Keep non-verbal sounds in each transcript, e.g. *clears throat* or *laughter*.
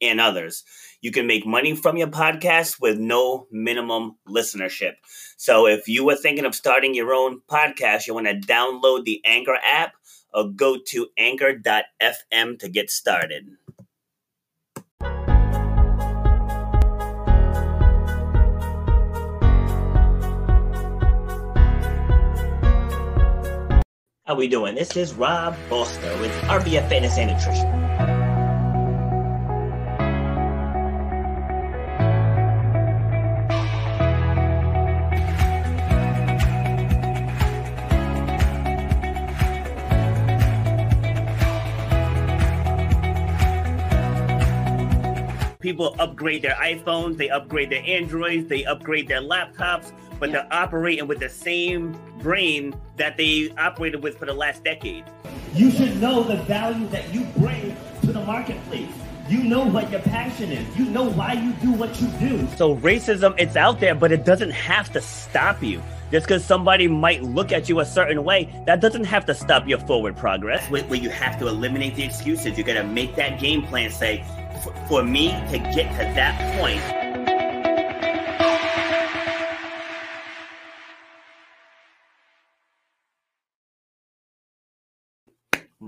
and others. You can make money from your podcast with no minimum listenership. So if you were thinking of starting your own podcast, you want to download the Anchor app or go to anchor.fm to get started. How we doing? This is Rob Foster with RBF Fitness and Nutrition. People upgrade their iPhones, they upgrade their Androids, they upgrade their laptops, but yeah. they're operating with the same brain that they operated with for the last decade. You should know the value that you bring to the marketplace. You know what your passion is. You know why you do what you do. So racism, it's out there, but it doesn't have to stop you. Just because somebody might look at you a certain way, that doesn't have to stop your forward progress. Where, where you have to eliminate the excuses. You got to make that game plan. Say, for me to get to that point.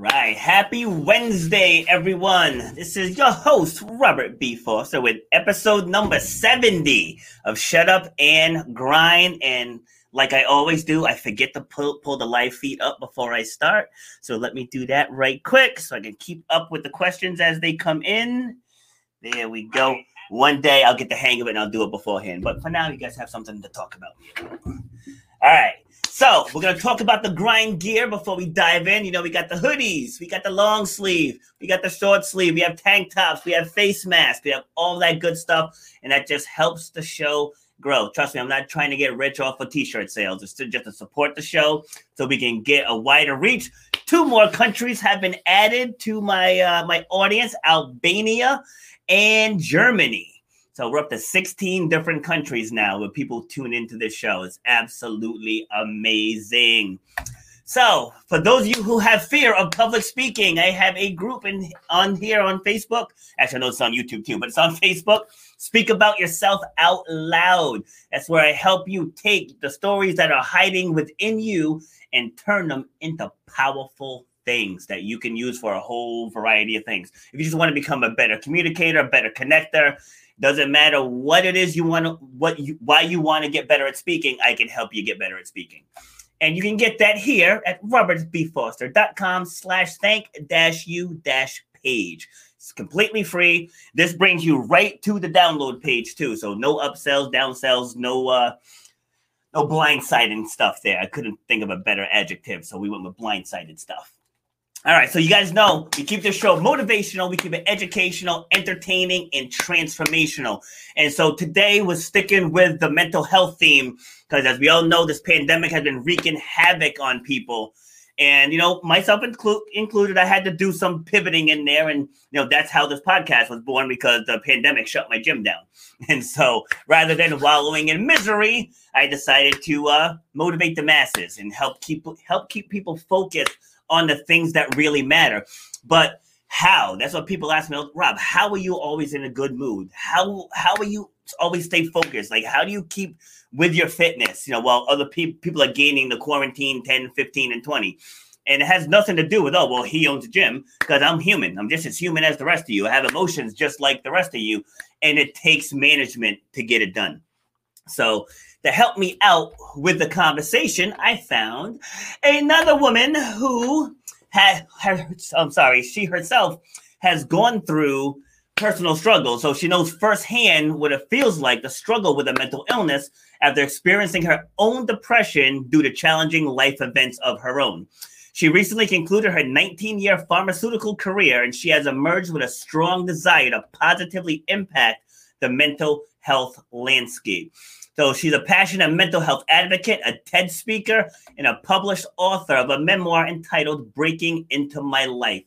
Right. Happy Wednesday, everyone. This is your host, Robert B. Foster, with episode number 70 of Shut Up and Grind. And like I always do, I forget to pull, pull the live feed up before I start. So let me do that right quick so I can keep up with the questions as they come in. There we go. One day I'll get the hang of it and I'll do it beforehand. But for now, you guys have something to talk about. *laughs* All right. So we're gonna talk about the grind gear before we dive in. You know, we got the hoodies, we got the long sleeve, we got the short sleeve, we have tank tops, we have face masks, we have all that good stuff, and that just helps the show grow. Trust me, I'm not trying to get rich off of t-shirt sales. It's just to support the show so we can get a wider reach. Two more countries have been added to my uh, my audience: Albania and Germany. So we're up to 16 different countries now where people tune into this show. It's absolutely amazing. So, for those of you who have fear of public speaking, I have a group in on here on Facebook. Actually, I know it's on YouTube too, but it's on *laughs* Facebook. Speak about yourself out loud. That's where I help you take the stories that are hiding within you and turn them into powerful things that you can use for a whole variety of things. If you just want to become a better communicator, a better connector, doesn't matter what it is you want to, what you, why you want to get better at speaking, I can help you get better at speaking. And you can get that here at robertbfoster.com slash thank dash you dash page. It's completely free. This brings you right to the download page too. So no upsells, downsells, no uh no blindsided stuff there. I couldn't think of a better adjective, so we went with blindsided stuff. All right, so you guys know we keep this show motivational, we keep it educational, entertaining, and transformational. And so today we're sticking with the mental health theme because, as we all know, this pandemic has been wreaking havoc on people. And you know, myself inclu- included, I had to do some pivoting in there, and you know that's how this podcast was born because the pandemic shut my gym down. *laughs* And so, rather than wallowing in misery, I decided to uh, motivate the masses and help keep help keep people focused on the things that really matter. But how? That's what people ask me, Rob. How are you always in a good mood? How how are you always stay focused? Like how do you keep with your fitness? You know, while other people people are gaining the quarantine 10, 15, and 20. And it has nothing to do with, oh, well, he owns a gym because I'm human. I'm just as human as the rest of you. I have emotions just like the rest of you. And it takes management to get it done. So to help me out with the conversation, I found another woman who I'm sorry, she herself has gone through personal struggle. So she knows firsthand what it feels like to struggle with a mental illness after experiencing her own depression due to challenging life events of her own. She recently concluded her 19 year pharmaceutical career and she has emerged with a strong desire to positively impact the mental health landscape. So she's a passionate mental health advocate, a TED speaker, and a published author of a memoir entitled Breaking Into My Life.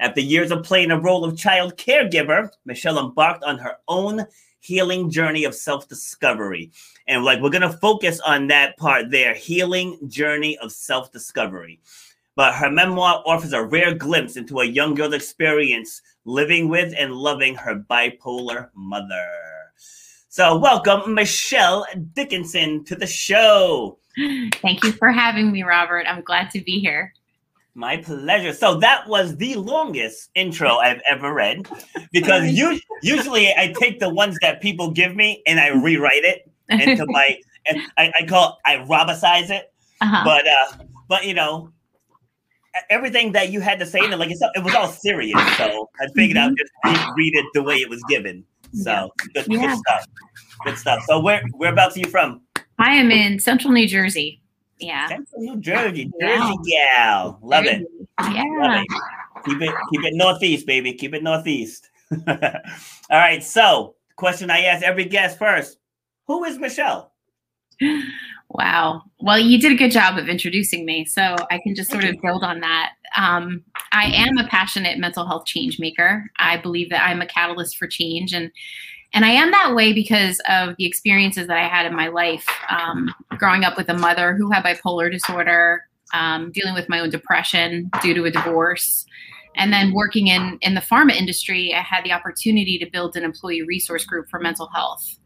After years of playing a role of child caregiver, Michelle embarked on her own healing journey of self discovery. And like we're going to focus on that part there healing journey of self discovery. But her memoir offers a rare glimpse into a young girl's experience living with and loving her bipolar mother. So, welcome, Michelle Dickinson, to the show. Thank you for having me, Robert. I'm glad to be here. My pleasure. So that was the longest intro I've ever read because you, usually I take the ones that people give me and I rewrite it into my and I, I call I robicize it. Uh-huh. But uh but you know everything that you had to say in it, like it's, it was all serious. So I figured mm-hmm. I'd just read it the way it was given. So good, yeah. good stuff. Good stuff. So where whereabouts are you from? I am in central New Jersey. Yeah. Central New Jersey. Jersey gal. Love Jersey. it. Yeah. Love it. Keep it keep it northeast, baby. Keep it northeast. *laughs* All right. So question I ask every guest first. Who is Michelle? *gasps* Wow. Well, you did a good job of introducing me, so I can just sort of build on that. Um, I am a passionate mental health change maker. I believe that I'm a catalyst for change, and and I am that way because of the experiences that I had in my life. Um, growing up with a mother who had bipolar disorder, um, dealing with my own depression due to a divorce, and then working in in the pharma industry, I had the opportunity to build an employee resource group for mental health.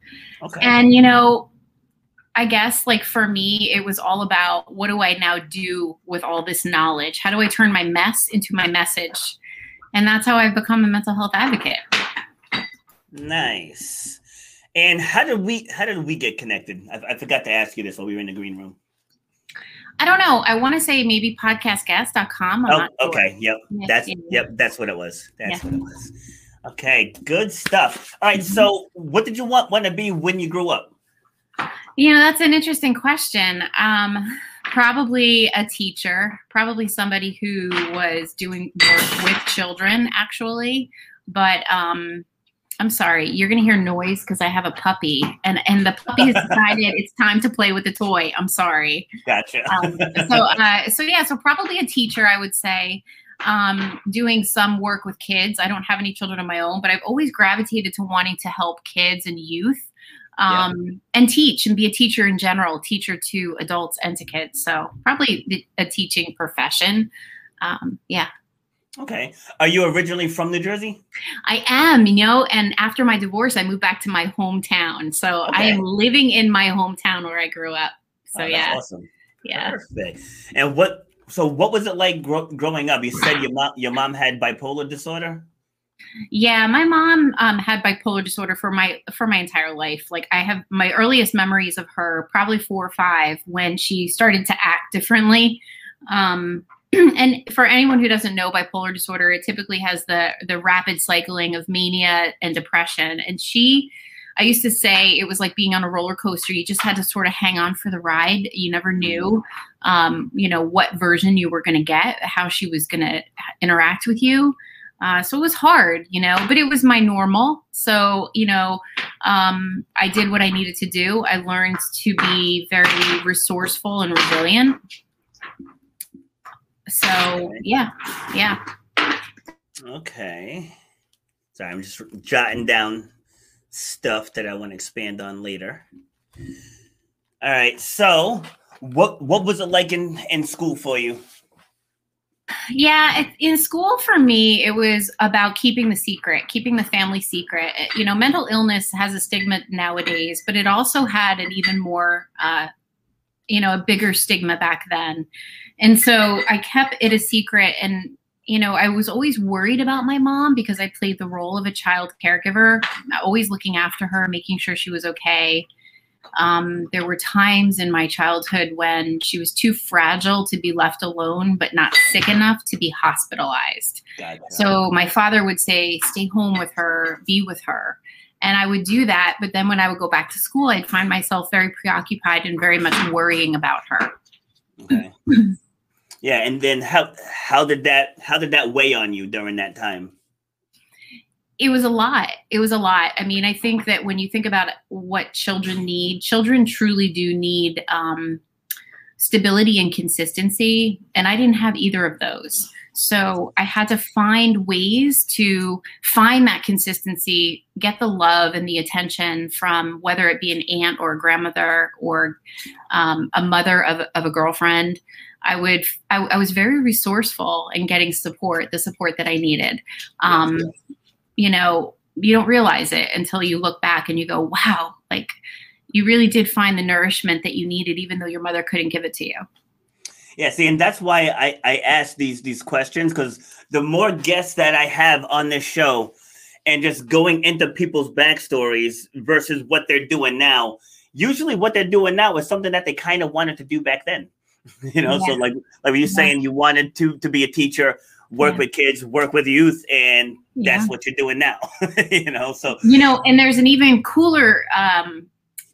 Okay. And you know, I guess like for me, it was all about what do I now do with all this knowledge? How do I turn my mess into my message? And that's how I've become a mental health advocate. Nice. And how did we how did we get connected? I, I forgot to ask you this while we were in the green room. I don't know. I want to say maybe podcastguest.com. I'm oh, okay. Sure. Yep. That's yep. That's what it was. That's yeah. what it was. Okay. Good stuff. All right, So, what did you want want to be when you grew up? You know, that's an interesting question. Um, probably a teacher, probably somebody who was doing work with children, actually. But um, I'm sorry, you're going to hear noise because I have a puppy, and and the puppy has decided it's time to play with the toy. I'm sorry. Gotcha. um, so uh, so yeah, so probably a teacher, I would say. Um, doing some work with kids. I don't have any children of my own, but I've always gravitated to wanting to help kids and youth um, yeah. and teach and be a teacher in general, teacher to adults and to kids. So probably a teaching profession. Um, yeah. Okay. Are you originally from New Jersey? I am, you know, and after my divorce, I moved back to my hometown. So okay. I am living in my hometown where I grew up. So oh, yeah. Awesome. Yeah. Perfect. And what, so what was it like gro- growing up? You said *sighs* your mom, your mom had bipolar disorder? Yeah, my mom um, had bipolar disorder for my for my entire life. Like I have my earliest memories of her, probably four or five, when she started to act differently. Um, *clears throat* and for anyone who doesn't know bipolar disorder, it typically has the the rapid cycling of mania and depression. And she, I used to say, it was like being on a roller coaster. You just had to sort of hang on for the ride. You never knew, um, you know, what version you were going to get, how she was going to interact with you. Uh, so it was hard, you know, but it was my normal. So, you know, um, I did what I needed to do. I learned to be very resourceful and resilient. So, yeah, yeah. Okay. Sorry, I'm just jotting down stuff that I want to expand on later. All right. So, what what was it like in in school for you? Yeah, it, in school for me, it was about keeping the secret, keeping the family secret. You know, mental illness has a stigma nowadays, but it also had an even more, uh, you know, a bigger stigma back then. And so I kept it a secret. And, you know, I was always worried about my mom because I played the role of a child caregiver, always looking after her, making sure she was okay. Um, there were times in my childhood when she was too fragile to be left alone, but not sick enough to be hospitalized. Gotcha. So my father would say, Stay home with her, be with her. And I would do that. But then when I would go back to school, I'd find myself very preoccupied and very much worrying about her. Okay. *clears throat* Yeah, and then how how did that how did that weigh on you during that time? It was a lot. It was a lot. I mean, I think that when you think about what children need, children truly do need um, stability and consistency, and I didn't have either of those. So I had to find ways to find that consistency, get the love and the attention from whether it be an aunt or a grandmother or um, a mother of, of a girlfriend. I would, I, I, was very resourceful in getting support, the support that I needed. Um, you know, you don't realize it until you look back and you go, wow, like you really did find the nourishment that you needed, even though your mother couldn't give it to you. Yeah, see, and that's why I, I ask these these questions because the more guests that I have on this show and just going into people's backstories versus what they're doing now, usually what they're doing now is something that they kind of wanted to do back then. *laughs* you know, yeah. so like like you're yeah. saying you wanted to to be a teacher, work yeah. with kids, work with youth, and that's what you're doing now. *laughs* you know, so you know, and there's an even cooler um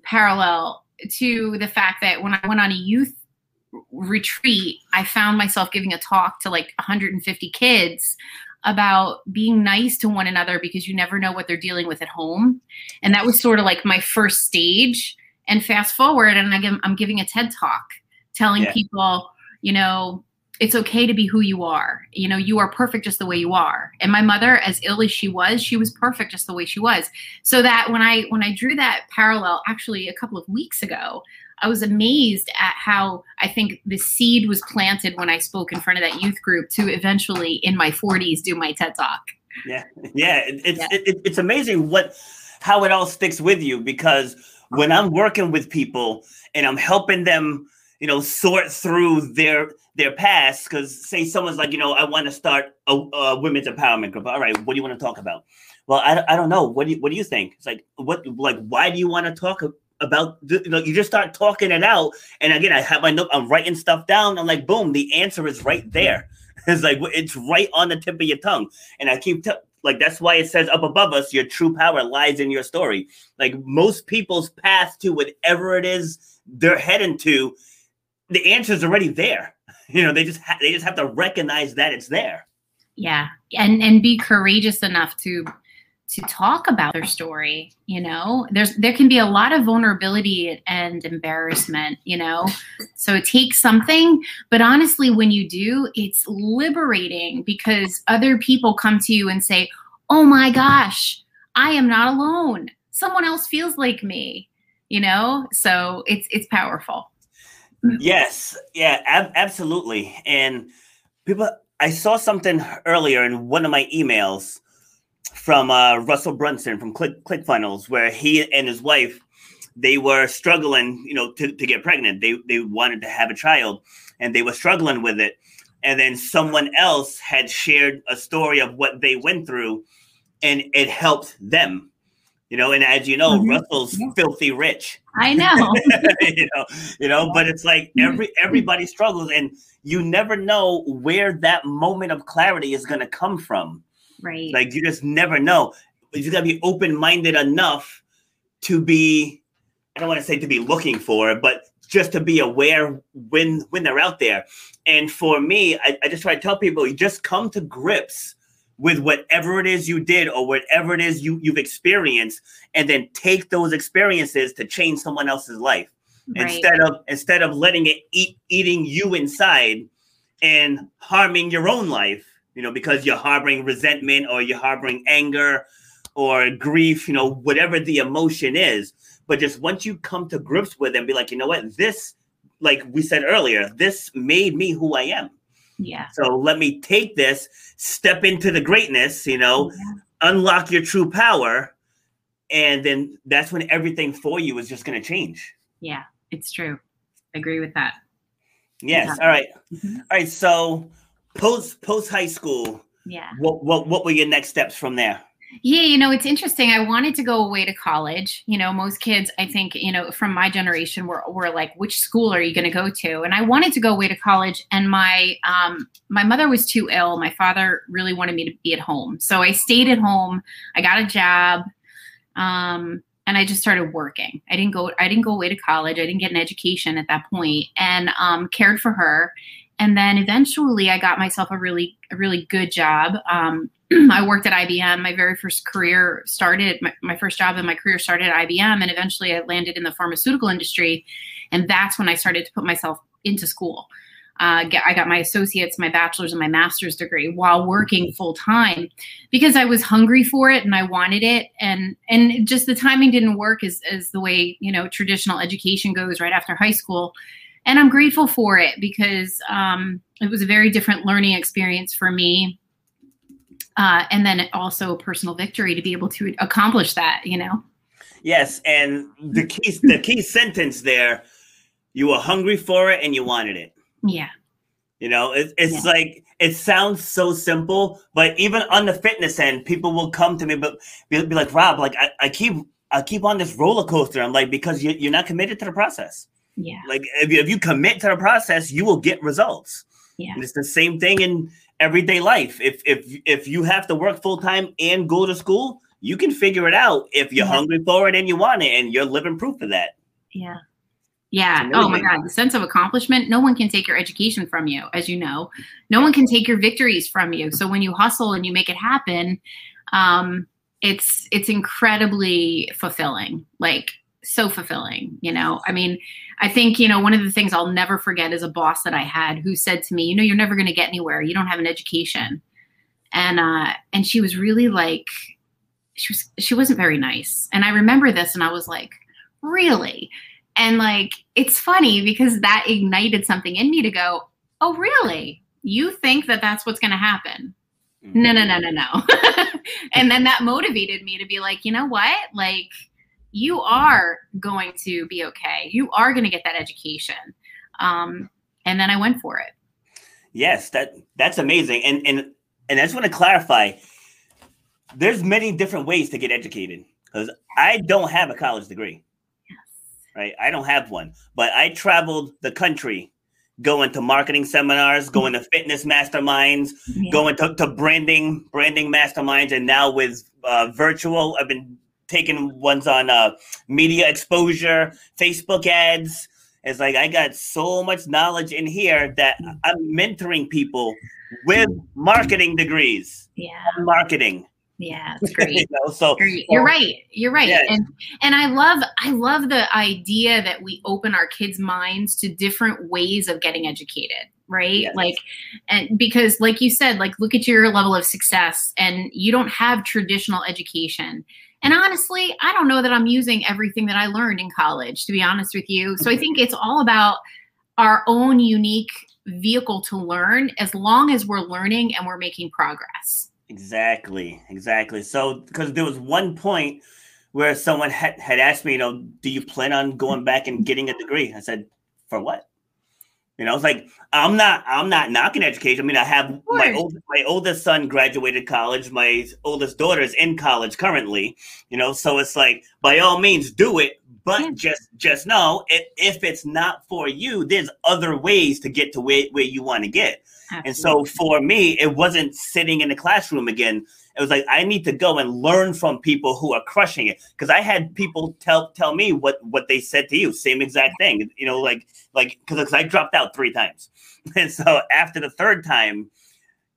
parallel to the fact that when I went on a youth retreat, I found myself giving a talk to like 150 kids about being nice to one another because you never know what they're dealing with at home. And that was sort of like my first stage. And fast forward, and I'm giving a TED talk telling yeah. people, you know, it's okay to be who you are. You know, you are perfect just the way you are. And my mother, as ill as she was, she was perfect just the way she was. So that when I when I drew that parallel, actually a couple of weeks ago, I was amazed at how I think the seed was planted when I spoke in front of that youth group to eventually in my 40s do my TED talk. Yeah, yeah, it's yeah. It, it's amazing what how it all sticks with you because when I'm working with people and I'm helping them, you know, sort through their their past. Because say someone's like, you know, I want to start a, a women's empowerment group. All right, what do you want to talk about? Well, I, I don't know. What do you, what do you think? It's like what like why do you want to talk about you know you just start talking it out and again i have my note i'm writing stuff down i'm like boom the answer is right there *laughs* it's like it's right on the tip of your tongue and i keep t- like that's why it says up above us your true power lies in your story like most people's path to whatever it is they're heading to the answer is already there. *laughs* You know they just ha- they just have to recognize that it's there. Yeah. And and be courageous enough to to talk about their story you know? There's there can be a lot of vulnerability and embarrassment you know? So it takes something but honestly when you do it's liberating because other people come to you and say oh my gosh i am not alone. Someone else feels like me you know? So it's it's powerful yes yeah ab- absolutely and people i saw something earlier in one of my emails from uh, Russell Brunson from Click ClickFunnels, where he and his wife they were struggling, you know, to, to get pregnant. They they wanted to have a child, and they were struggling with it. And then someone else had shared a story of what they went through, and it helped them. You know, and as you know, mm-hmm. Russell's yeah. filthy rich. I know. *laughs* you know, you know, but it's like every everybody struggles, and you never know where that moment of clarity is going to come from. Right. Like you just never know. You just gotta be open minded enough to be. I don't want to say to be looking for, but just to be aware when when they're out there. And for me, I, I just try to tell people, you just come to grips with whatever it is you did or whatever it is you you've experienced, and then take those experiences to change someone else's life. Right. Instead of instead of letting it eat eating you inside and harming your own life you know, because you're harboring resentment or you're harboring anger or grief, you know, whatever the emotion is. But just once you come to grips with it and be like, you know what, this, like we said earlier, this made me who I am. Yeah. So let me take this, step into the greatness, you know, yeah. unlock your true power. And then that's when everything for you is just going to change. Yeah, it's true. I agree with that. Yes. Yeah. All right. mm-hmm. All right. So post post high school. Yeah. What what what were your next steps from there? Yeah, you know, it's interesting. I wanted to go away to college. You know, most kids, I think, you know, from my generation were, were like, which school are you going to go to? And I wanted to go away to college. And my um, my mother was too ill. My father really wanted me to be at home. So I stayed at home. I got a job. Um, and I just started working. I didn't go I didn't go away to college. I didn't get an education at that point and um, cared for her and then eventually I got myself a really a really good job. Um, *clears throat* I worked at IBM. My very first career started my, my first job in my career started at IBM, and eventually I landed in the pharmaceutical industry, and that's when I started to put myself into school. Uh, get, I got my associates, my bachelor's, and my master's degree while working full time because I was hungry for it and I wanted it, and and just the timing didn't work as as the way you know traditional education goes right after high school and I'm grateful for it because um, it was a very different learning experience for me. Uh, and then also a personal victory to be able to accomplish that, you know. Yes, and the *laughs* key the key sentence there, you were hungry for it and you wanted it. Yeah. You know, it, it's Yeah. like it sounds so simple, but even on the fitness end, people will come to me, but be, be like, Rob, like I, I keep I keep on this roller coaster. I'm like, because you, you're not committed to the process. Yeah. Like if you, if you commit to the process, you will get results. Yeah. And it's the same thing in everyday life. If if if you have to work full time and go to school, you can figure it out if you're Yeah. hungry for it and you want it, and you're living proof of that. Yeah. Yeah. Oh my. God. The sense of accomplishment. No one can take your education from you, as you know. No one can take your victories from you. So when you hustle and you make it happen, um, it's it's incredibly fulfilling. Like so fulfilling. You know. I mean, I think you know one of the things I'll never forget is a boss that I had who said to me, "You know, you're never going to get anywhere. You don't have an education." And uh, and she was really like, she was she wasn't very nice. And I remember this, and I was like, really and like it's funny because that ignited something in me to go oh really you think that that's what's going to happen no no no no no *laughs* and then that motivated me to be like you know what like you are going to be okay you are going to get that education um, and then i went for it Yes, that that's amazing. And and and I just want to clarify. There's many different ways to get educated because I don't have a college degree. Right, I don't have one, but I traveled the country, going to marketing seminars, going to fitness masterminds, Yeah. going to, to branding branding masterminds, and now with uh, virtual, I've been taking ones on uh, media exposure, Facebook ads. It's like I got so much knowledge in here that I'm mentoring people with marketing degrees, yeah marketing. yeah it's *laughs* You great know, so. You're right. You're right. Yeah. And and I love I love the idea that we open our kids' minds to different ways of getting educated, right? Yes. Like and because like you said, like look at your level of success and you don't have traditional education. And honestly, I don't know that I'm using everything that I learned in college, to be honest with you. So I think it's all about our own unique vehicle to learn as long as we're learning and we're making progress. Exactly, exactly. So, because there was one point where someone had, had asked me, you know, do you plan on going back and getting a degree? I said, for what? You know, it's like I'm not, I'm not knocking education. I mean, I have my old, my oldest son graduated college. My oldest daughter is in college currently. You know, so it's like by all means do it, but Yeah. just, just know if, if it's not for you, there's other ways to get to where, where you want to get. And so for me, it wasn't sitting in the classroom again. It was like I need to go and learn from people who are crushing it. Because I had people tell tell me what what they said to you, same exact thing. You know, like like because I dropped out three times, *laughs* and so after the third time,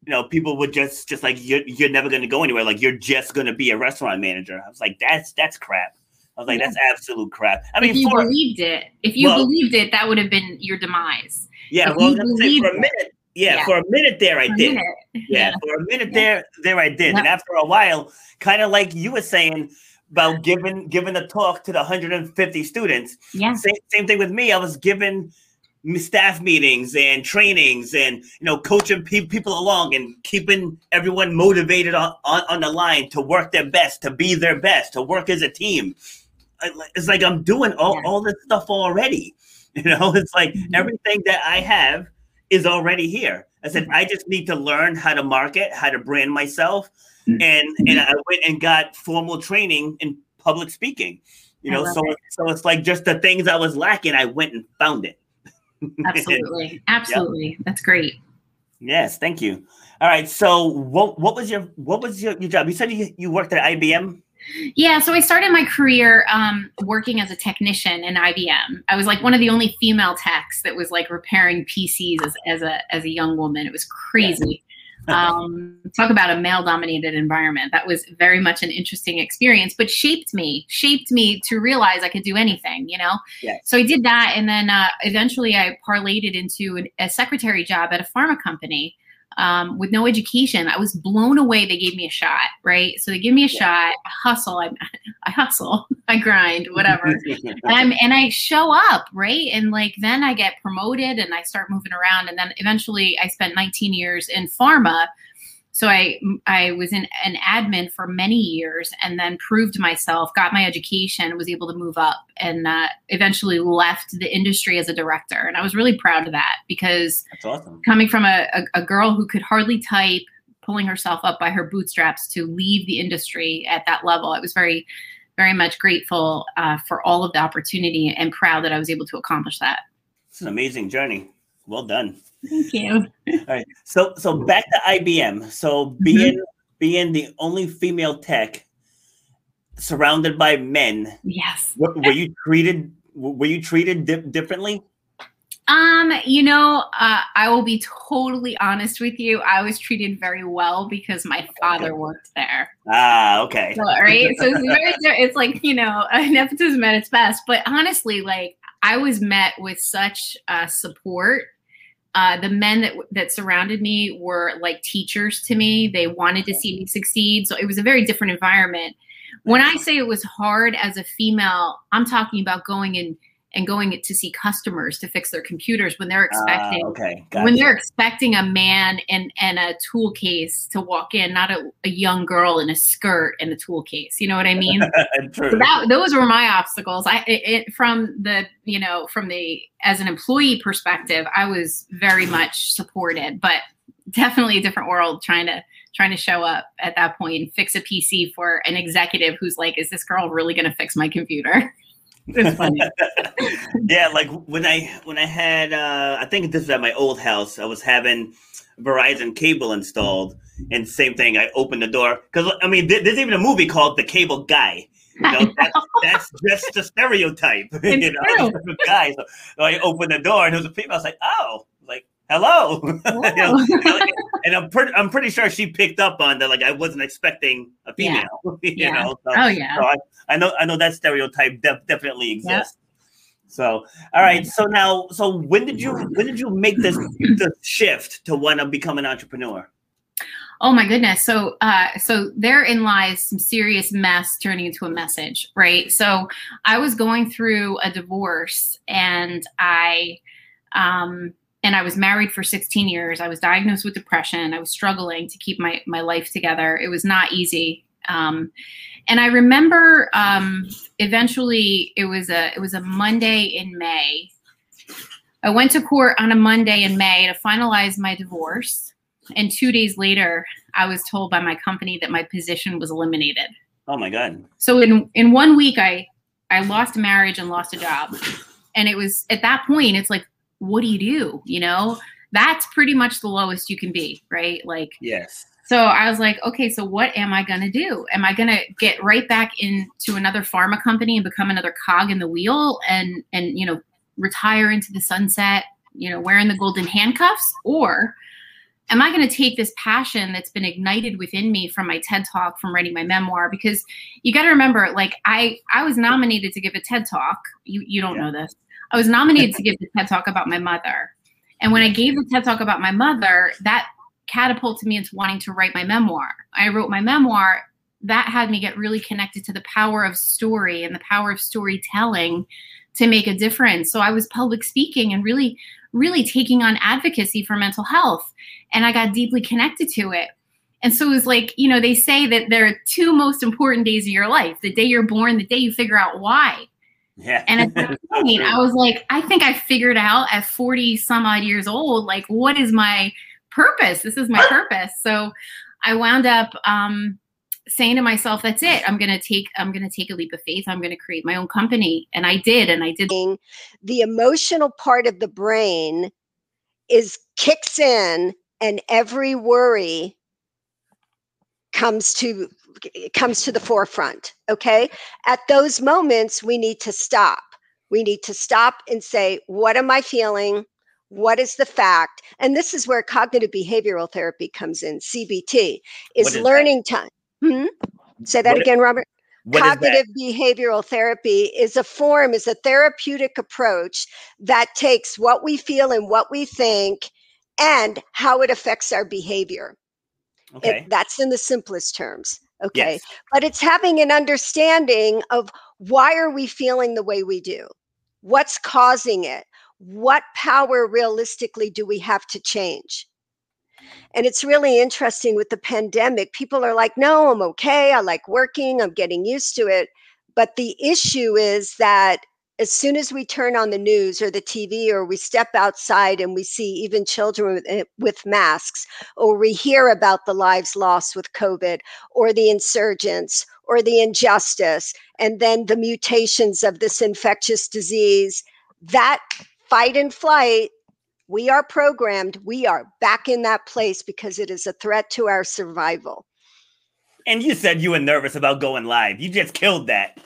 you know, people would just just like you're you're never going to go anywhere. Like you're just going to be a restaurant manager. I was like, that's that's crap. I was like, Yeah. that's absolute crap. I mean, if you for believed it, if you Well- believed it, that would have been your demise. yeah, if well, I was gonna say, believe for a minute, yeah, Yeah. for a minute there, I did. yeah, Yeah. for a minute there there i did and after a while kind of like you were saying about giving giving a talk to the 150 students Yeah. same, same thing with me i was giving staff meetings and trainings and you know coaching pe- people along and keeping everyone motivated on, on, on the line to work their best to be their best to work as a team it's like i'm doing all, all this stuff already *laughs* you know it's like Mhm. everything that i have is already here i said Mhm. i just need to learn how to market how to brand myself Mm-hmm. and and i went and got formal training in public speaking you know so so it's like just the things i was lacking i went and found it Absolutely. *laughs* Absolutely. That's great. yes thank you all right so what what was your what was your, your job you said you, you worked at ibm Yeah, so I started my career um, working as a technician in IBM. I was like one of the only female techs that was like repairing PCs as, as a as a young woman. It was crazy. *laughs* um, talk about a male dominated environment. That was very much an interesting experience, but shaped me, shaped me to realize I could do anything, you know? Yes. So I did that. And then uh, eventually I parlayed it into an, a secretary job at a pharma company um, with no education. I was blown away. They gave me a shot, right? So they give me a shot. I hustle. I, *laughs* I hustle. *laughs* I grind. Whatever. and I'm *laughs* and I show up, right? And like then I get promoted and I start moving around. And then eventually I spent 19 years in pharma so I I was in an admin for many years, and then proved myself, got my education, was able to move up, and uh, eventually left the industry as a director. And I was really proud of that because That's awesome. coming from a, a, a girl who could hardly type, pulling herself up by her bootstraps to leave the industry at that level, I was very very much grateful uh, for all of the opportunity and proud that I was able to accomplish that. It's an amazing journey. Well done. Thank you. All right. So so back to IBM. So being being the only female tech surrounded by men, Yes. were, were you treated were you treated di- differently? Um, you know, uh, I will be totally honest with you. I was treated very well because my father worked there. Ah, okay. So, right. So it's very, it's like, you know, *laughs* nepotism at its best. But honestly, like I was met with such uh, support. Uh, the men that that surrounded me were like teachers to me. They wanted to see me succeed. So it was a very different environment. When I say it was hard as a female, I'm talking about going in and going to see customers to fix their computers when they're expecting Ah, okay. when they're expecting a man and and a tool case to walk in, not a, a young girl in a skirt and a tool case. You know what I mean? *laughs* True. so that those were my obstacles. I it, it from the you know from the as an employee perspective, I was very much supported, but definitely a different world trying to trying to show up at that point and fix a PC for an executive who's like, is this girl really going to fix my computer? *laughs* it's funny. *laughs* yeah, like when I when I had uh I think this was at my old house. I was having Verizon cable installed, and same thing. I opened the door because I mean, there- there's even a movie called The Cable Guy. You know, that's, that's just a stereotype. *laughs* you know, true. guy. So, so I opened the door, and there was a female. I was like, oh, hello. *laughs* You know, and I'm pretty, I'm pretty sure she picked up on that. Like I wasn't expecting a Yeah. female. *laughs* you Yeah. know, so, Oh yeah. so I, I know I know that stereotype de- definitely exists. So all right. So now so when did you when did you make this the shift to want to become an entrepreneur? Oh my goodness. So uh so therein lies some serious mess turning into a message, right? So I was going through a divorce and I um and I was married for 16 years. I was diagnosed with depression. I was struggling to keep my my life together. It was not easy. Um and I remember um eventually it was a it was a Monday in May. I went to court on a Monday in May to finalize my divorce. And two days later, I was told by my company that my position was eliminated. Oh my god. So in in one week, I I lost a marriage and lost a job, and it was at that point, it's like, what do you do? You know, that's pretty much the lowest you can be, right? Like, Yes. so I was like, okay, so what am I gonna do? Am I gonna get right back into another pharma company and become another cog in the wheel and and you know retire into the sunset, you know, wearing the golden handcuffs, or am I going to take this passion that's been ignited within me from my TED talk, from writing my memoir? Because you got to remember, like I I was nominated to give a TED talk. You you don't know this. I was nominated to *laughs* give the TED talk about my mother, and when I gave the TED talk about my mother, that catapulted me into wanting to write my memoir. I wrote my memoir. That had me get really connected to the power of story and the power of storytelling to make a difference. So I was public speaking and really, really taking on advocacy for mental health. And I got deeply connected to it. And so it was like, you know, they say that there are two most important days of your life the day you're born, the day you figure out why. Yeah. And at that *laughs* point, I was like, I think I figured out at 40 some odd years old, like, what is my purpose? This is my purpose. So I wound up um, saying to myself, that's it. I'm going to take, I'm going to take a leap of faith. I'm going to create my own company. And I did. And I did. the emotional part of the brain is kicks in and every worry comes to comes to the forefront. Okay. At those moments, we need to stop. We need to stop and say, what am I feeling? What is the fact? And this is where cognitive behavioral therapy comes in. CBT is, is learning time. Hmm? Say that What- again, Robert is that? cognitive behavioral therapy is a form is a therapeutic approach that takes what we feel and what we think and how it affects our behavior It- Okay. that's in the simplest terms okay Yes. but it's having an understanding of why are we feeling the way we do? What's causing it? What power realistically do we have to change? And it's really interesting with the pandemic people are like no i'm okay i like working i'm getting used to it. But the issue is that as soon as we turn on the news or the TV or we step outside and we see even children with, eh, with masks, or we hear about the lives lost with COVID, or the insurgents, or the injustice, and then the mutations of this infectious disease, that fight and flight, we are programmed, we are back in that place because it is a threat to our survival. And you said you were nervous about going live. You just killed that.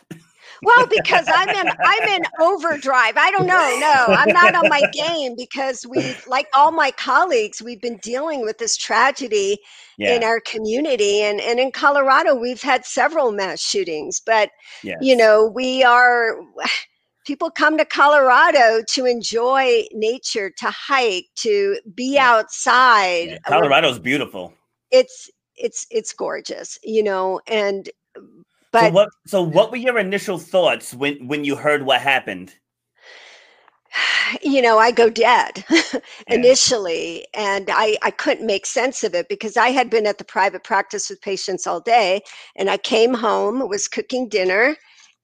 Well, because I'm in I'm in overdrive. I don't know. No, I'm not on my game because we like all my colleagues, we've been dealing with this tragedy in our community and and in Colorado we've had several mass shootings, but Yes. you know, we are people come to Colorado to enjoy nature, to hike, to be Yeah. outside. Yeah, Colorado's beautiful. It's it's it's gorgeous, you know, and so what so what were your initial thoughts when when you heard what happened? you know, I go dead *laughs* initially, and I, I couldn't make sense of it because I had been at the private practice with patients all day, and I came home, was cooking dinner,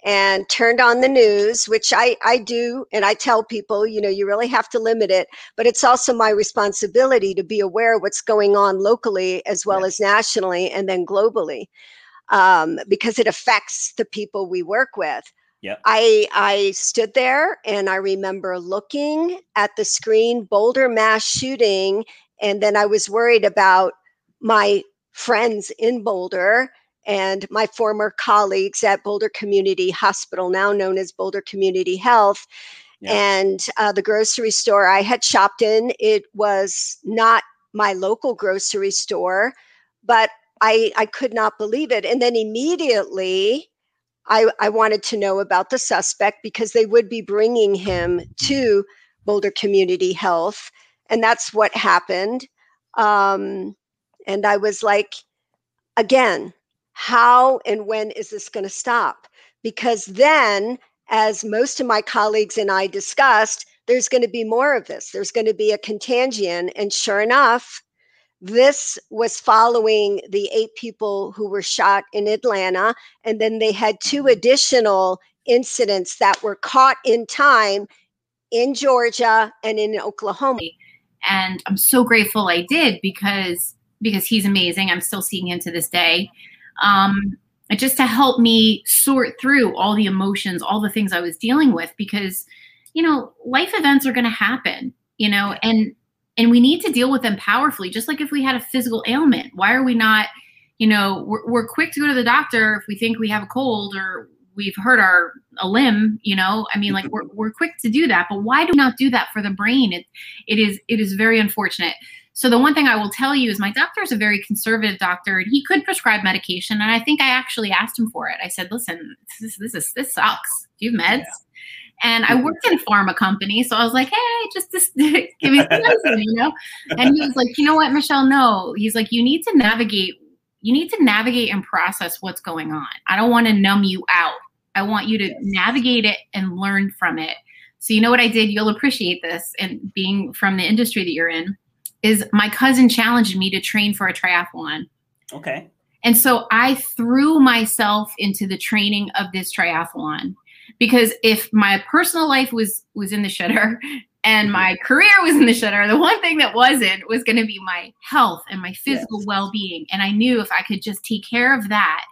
and turned on the news, which I, I do, and I tell people, you know, you really have to limit it, but it's also my responsibility to be aware of what's going on locally as well as nationally and then globally, um, because it affects the people we work with. Yep. I I stood there and I remember looking at the screen Boulder mass shooting and then I was worried about my friends in Boulder and my former colleagues at Boulder Community Hospital now known as Boulder Community Health Yeah. and uh, the grocery store I had shopped in it was not my local grocery store but I I could not believe it and then immediately I, I wanted to know about the suspect because they would be bringing him to Boulder Community Health. And that's what happened. Um, and I was like, again, how and when is this going to stop? Because then, as most of my colleagues and I discussed, there's going to be more of this. There's going to be a contagion. And sure enough, this was following the eight people who were shot in Atlanta. And then they had two additional incidents that were caught in time in Georgia and in Oklahoma. and I'm so grateful I did because because he's amazing. I'm still seeing him to this day. Um, just to help me sort through all the emotions, all the things I was dealing with, because you know, life events are going to happen. You know, and and we need to deal with them powerfully. Just like if we had a physical ailment, why are we not? You know, we're, we're quick to go to the doctor if we think we have a cold or we've hurt our a limb. You know, I mean, like we're we're quick to do that, but why do we not do that for the brain? It it is it is very unfortunate. So the one thing I will tell you is my doctor is a very conservative doctor, and he could prescribe medication. And I think I actually asked him for it. I said, "Listen, this this is this sucks. Do you have meds?" And I worked in a pharma company, so I was like, "Hey, just, just *laughs* give me some *laughs* medicine," you know. And he was like, "You know what, Michelle? No." He's like, "You need to navigate. You need to navigate and process what's going on. I don't want to numb you out. I want you to navigate it and learn from it." So you know what I did? You'll appreciate this, and being from the industry that you're in is my cousin challenged me to train for a triathlon. Okay. And so I threw myself into the training of this triathlon because if my personal life was was in the shitter *laughs* and mm-hmm. my career was in the shitter, the one thing that wasn't was going to be my health and my physical Yes. well-being. And I knew if I could just take care of that,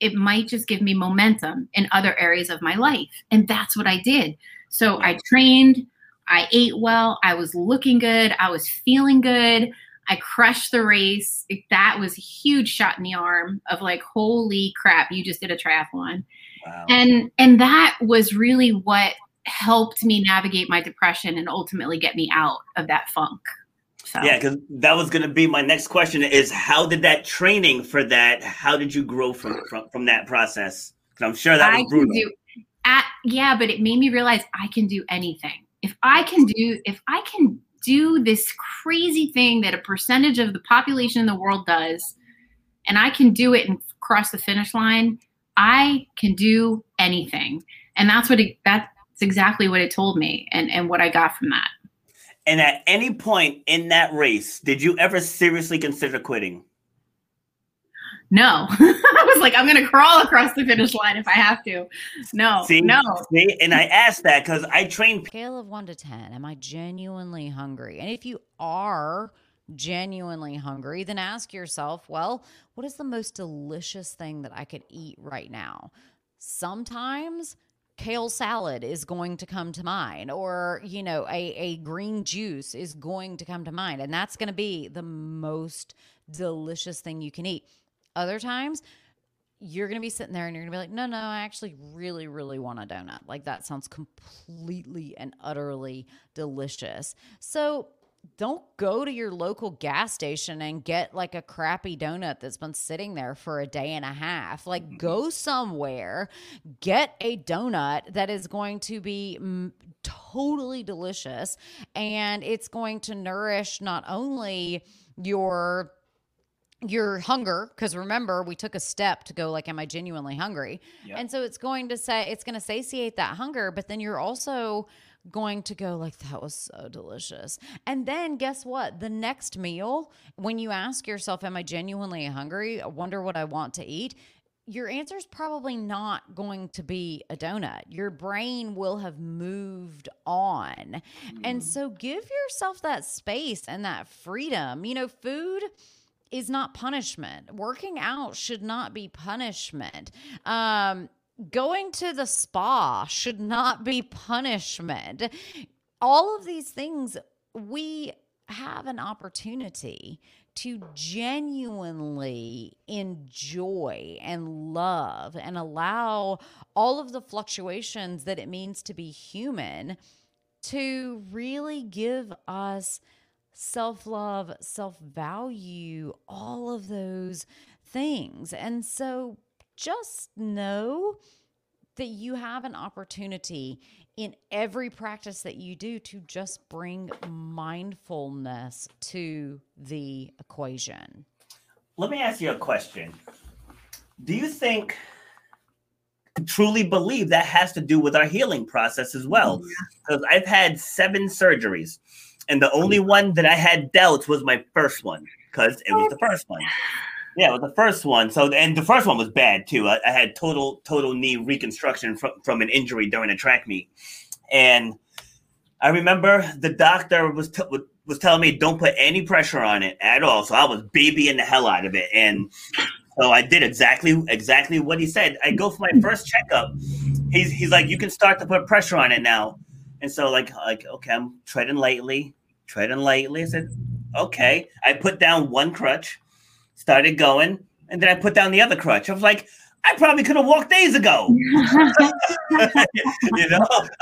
it might just give me momentum in other areas of my life. And that's what I did. So I trained, I ate well, I was looking good, I was feeling good. I crushed the race. That was a huge shot in the arm of like, holy crap, you just did a triathlon. Wow. And and that was really what helped me navigate my depression and ultimately get me out of that funk. So. Yeah, because that was going to be my next question: is how did that training for that? How did you grow from from, from that process? Because I'm sure that was brutal. Do, at, yeah, but it made me realize I can do anything. If I can do, if I can do this crazy thing that a percentage of the population in the world does, and I can do it and cross the finish line, I can do anything. And that's what it, that's exactly what it told me and, and what I got from that. And at any point in that race, did you ever seriously consider quitting? No. *laughs* I was like, I'm going to crawl across the finish line if I have to. No, see, no. See? And I asked that because I trained. Scale of one to 10, am I genuinely hungry? And if you are genuinely hungry, then ask yourself, well, what is the most delicious thing that I could eat right now? Sometimes kale salad is going to come to mind or you know a, a green juice is going to come to mind and that's going to be the most delicious thing you can eat. Other times you're going to be sitting there and you're going to be like no no i actually really really want a donut. Like that sounds completely and utterly delicious. So don't go to your local gas station and get like a crappy donut that's been sitting there for a day and a half. Like, go somewhere, get a donut that is going to be m- totally delicious and it's going to nourish not only your your hunger because remember we took a step to go like am i genuinely hungry yep. and so it's going to say it's going to satiate that hunger but then you're also going to go like that was so delicious. And then guess what? The next meal, when you ask yourself, am I genuinely hungry? I wonder what I want to eat. Your answer is probably not going to be a donut. Your brain will have moved on. Mm. And so give yourself that space and that freedom. You know, food is not punishment. Working out should not be punishment. Um, going to the spa should not be punishment. All of these things, we have an opportunity to genuinely enjoy and love and allow all of the fluctuations that it means to be human to really give us self love, self value, all of those things. And so just know that you have an opportunity in every practice that you do to just bring mindfulness to the equation. Let me ask you a question. Do you think truly believe that has to do with our healing process as well? Because I've had seven surgeries, and the only one that I had doubts was my first one because it was the oh, first one. Yeah, the first one. So, and the first one was bad too. I, I, had total total knee reconstruction from from an injury during a track meet, and I remember the doctor was t- was telling me don't put any pressure on it at all. So I was babying the hell out of it, and so I did exactly exactly what he said. I go for my first checkup. He's he's like, you can start to put pressure on it now, and so like like okay, I'm treading lightly, treading lightly. I said, okay. I put down one crutch started going, and then I put down the other crutch. I was like, I probably could have walked days ago. *laughs* you know, I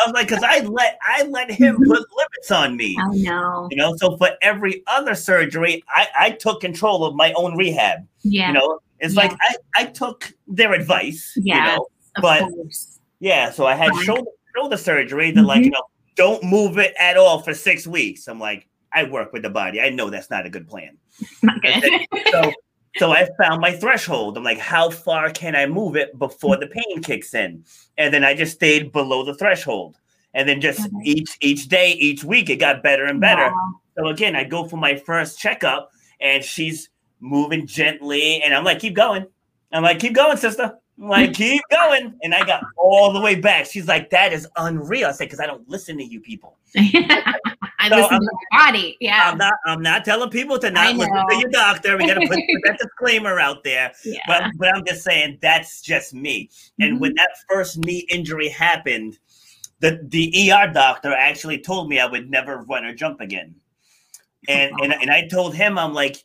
was like, because I let I let him put limits on me. I know. You know, so for every other surgery, I I took control of my own rehab. Yeah. You know, it's yeah. like I I took their advice. Yeah. You know, but course. yeah, so I had shoulder shoulder surgery that mm-hmm. like you know don't move it at all for six weeks. I'm like, I work with the body. I know that's not a good plan. Not good. *laughs* so so I found my threshold. I'm like, how far can I move it before the pain kicks in? And then I just stayed below the threshold. And then just okay. each each day, each week, it got better and better. Wow. So again, I go for my first checkup, and she's moving gently, and I'm like, keep going. I'm like, keep going, sister. I'm like, *laughs* keep going. And I got all the way back. She's like, that is unreal. I said, because I don't listen to you people. *laughs* I so listen I'm, to your body. Yeah. I'm not I'm not telling people to not listen to your doctor. We gotta put, put that *laughs* disclaimer out there. Yeah. But but I'm just saying that's just me. And mm-hmm. when that first knee injury happened, the, the ER doctor actually told me I would never run or jump again. And and and I told him, I'm like,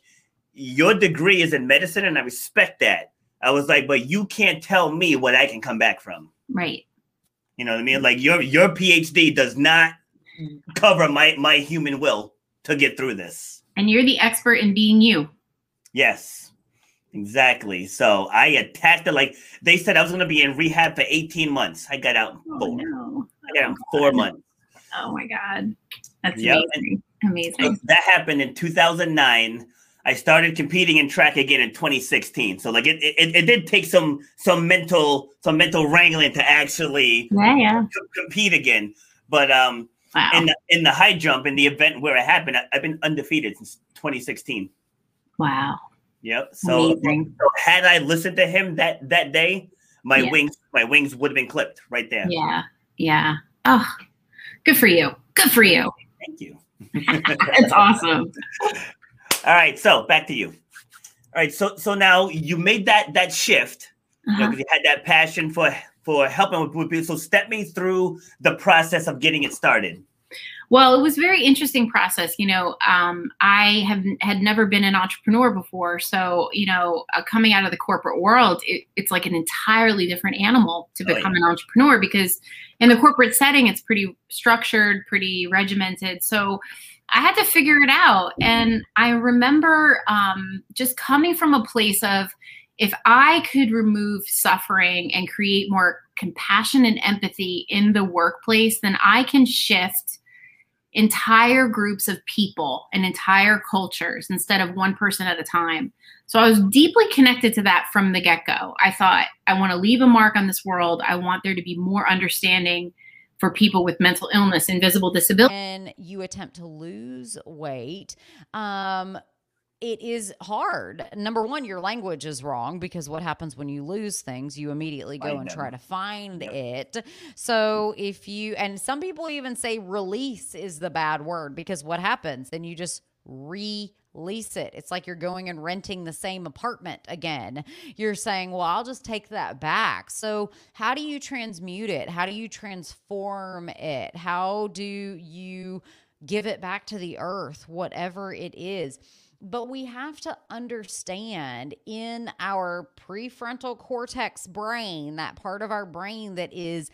your degree is in medicine, and I respect that. I was like, but you can't tell me what I can come back from. Right. You know what I mean? Like your your PhD does not cover my my human will to get through this. And you're the expert in being you. Yes. Exactly. So I attacked it like they said I was gonna be in rehab for 18 months. I got out in Oh, four. no. I got out in four oh, months. Oh my God. That's Yep. amazing. So Amazing. that happened in 2009. I started competing in track again in 2016. So like it, it, it did take some some mental some mental wrangling to actually Yeah, yeah. compete again. But um Wow. in the, in the high jump in the event where it happened, I, I've been undefeated since 2016. wow. Yep. So, so had I listened to him that that day, my Yeah. wings my wings would have been clipped right there. Yeah. Yeah. Oh, good for you. Good for you. Thank you. *laughs* It's awesome. *laughs* All right, so back to you. All right, so so now you made that that shift. You, know, Uh-huh. you had that passion for for helping with, with people. So step me through the process of getting it started. Well, it was a very interesting process. You know, um, I have had never been an entrepreneur before, so you know, uh, coming out of the corporate world, it, it's like an entirely different animal to Oh, yeah. become an entrepreneur because in the corporate setting, it's pretty structured, pretty regimented. So I had to figure it out, and I remember um, just coming from a place of if I could remove suffering and create more compassion and empathy in the workplace, then I can shift entire groups of people and entire cultures instead of one person at a time. So I was deeply connected to that from the get go. I thought, I want to leave a mark on this world. I want there to be more understanding for people with mental illness, invisible disability. when you attempt to lose weight, um, it is hard. Number one, your language is wrong because what happens when you lose things, you immediately go Find and them. try to find Yep. it. So if you, and some people even say release is the bad word because what happens? Then you just release it. It's like you're going and renting the same apartment again. You're saying, well, I'll just take that back. So, how do you transmute it? How do you transform it? How do you give it back to the earth, whatever it is? But we have to understand in our prefrontal cortex brain, that part of our brain that is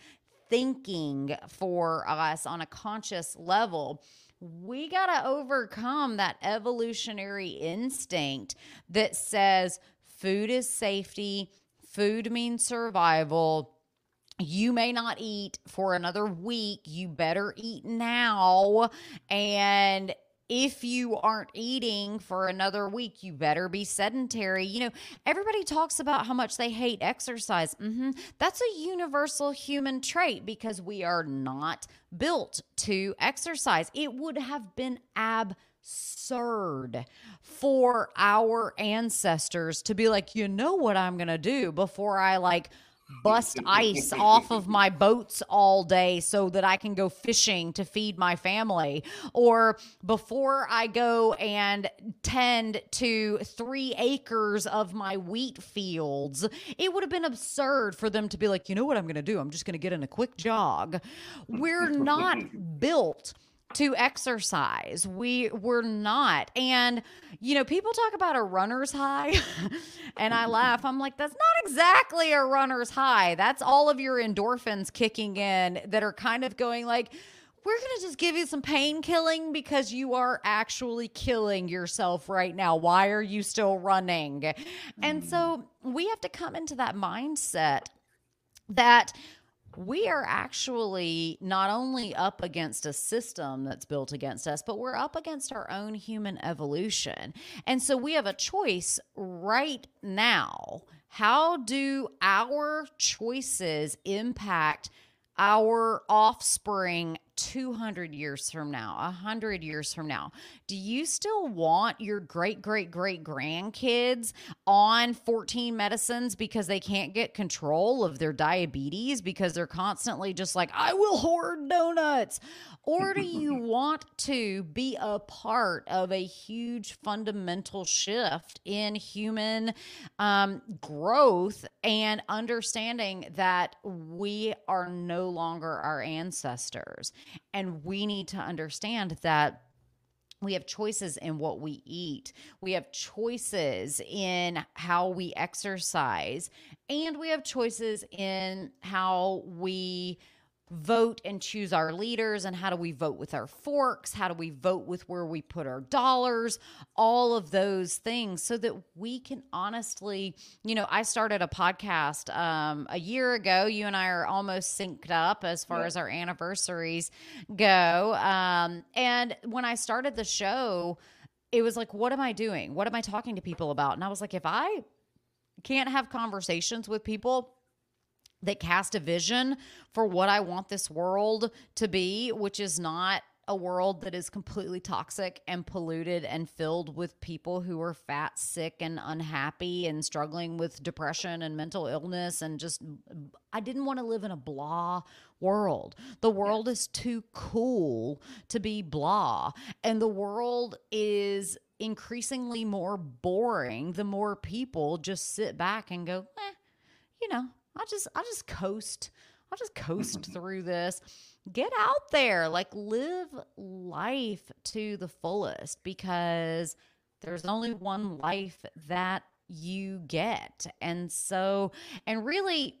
thinking for us on a conscious level, we got to overcome that evolutionary instinct that says food is safety, food means survival. You may not eat for another week. You better eat now. And if you aren't eating for another week, you better be sedentary. You know, everybody talks about how much they hate exercise. hmm That's a universal human trait because we are not built to exercise. It would have been absurd for our ancestors to be like, you know what I'm going to do before I like bust ice off of my boats all day so that I can go fishing to feed my family. Or before I go and tend to three acres of my wheat fields, it would have been absurd for them to be like, you know what I'm going to do? I'm just going to get in a quick jog. We're not *laughs* built to exercise. We we're not. And you know, people talk about a runner's high *laughs* and I laugh. I'm like, that's not exactly a runner's high. That's all of your endorphins kicking in that are kind of going like we're going to just give you some pain killing because you are actually killing yourself right now. Why are you still running? And mm. so we have to come into that mindset that we are actually not only up against a system that's built against us, but we're up against our own human evolution. And so we have a choice right now. How do our choices impact our offspring 200 years from now, 100 years from now? Do you still want your great, great, great grandkids on 14 medicines because they can't get control of their diabetes because they're constantly just like, I will hoard donuts? Or do you *laughs* want to be a part of a huge fundamental shift in human um, growth and understanding that we are no longer our ancestors? And we need to understand that we have choices in what we eat. We have choices in how we exercise. And we have choices in how we vote and choose our leaders and how do we vote with our forks? How do we vote with where we put our dollars? All of those things so that we can honestly you know i started a podcast um, a year ago. You and i are almost synced up as far yeah. as our anniversaries go. Um, and when i started the show it was like what am i doing? What am i talking to people about? And i was like if i can't have conversations with people that cast a vision for what I want this world to be, which is not a world that is completely toxic and polluted and filled with people who are fat, sick, and unhappy and struggling with depression and mental illness. And just, I didn't want to live in a blah world. The world is too cool to be blah. And the world is increasingly more boring the more people just sit back and go, eh, you know, I just I just coast. I'll just coast *laughs* through this. Get out there, like live life to the fullest because there's only one life that you get. And so, and really,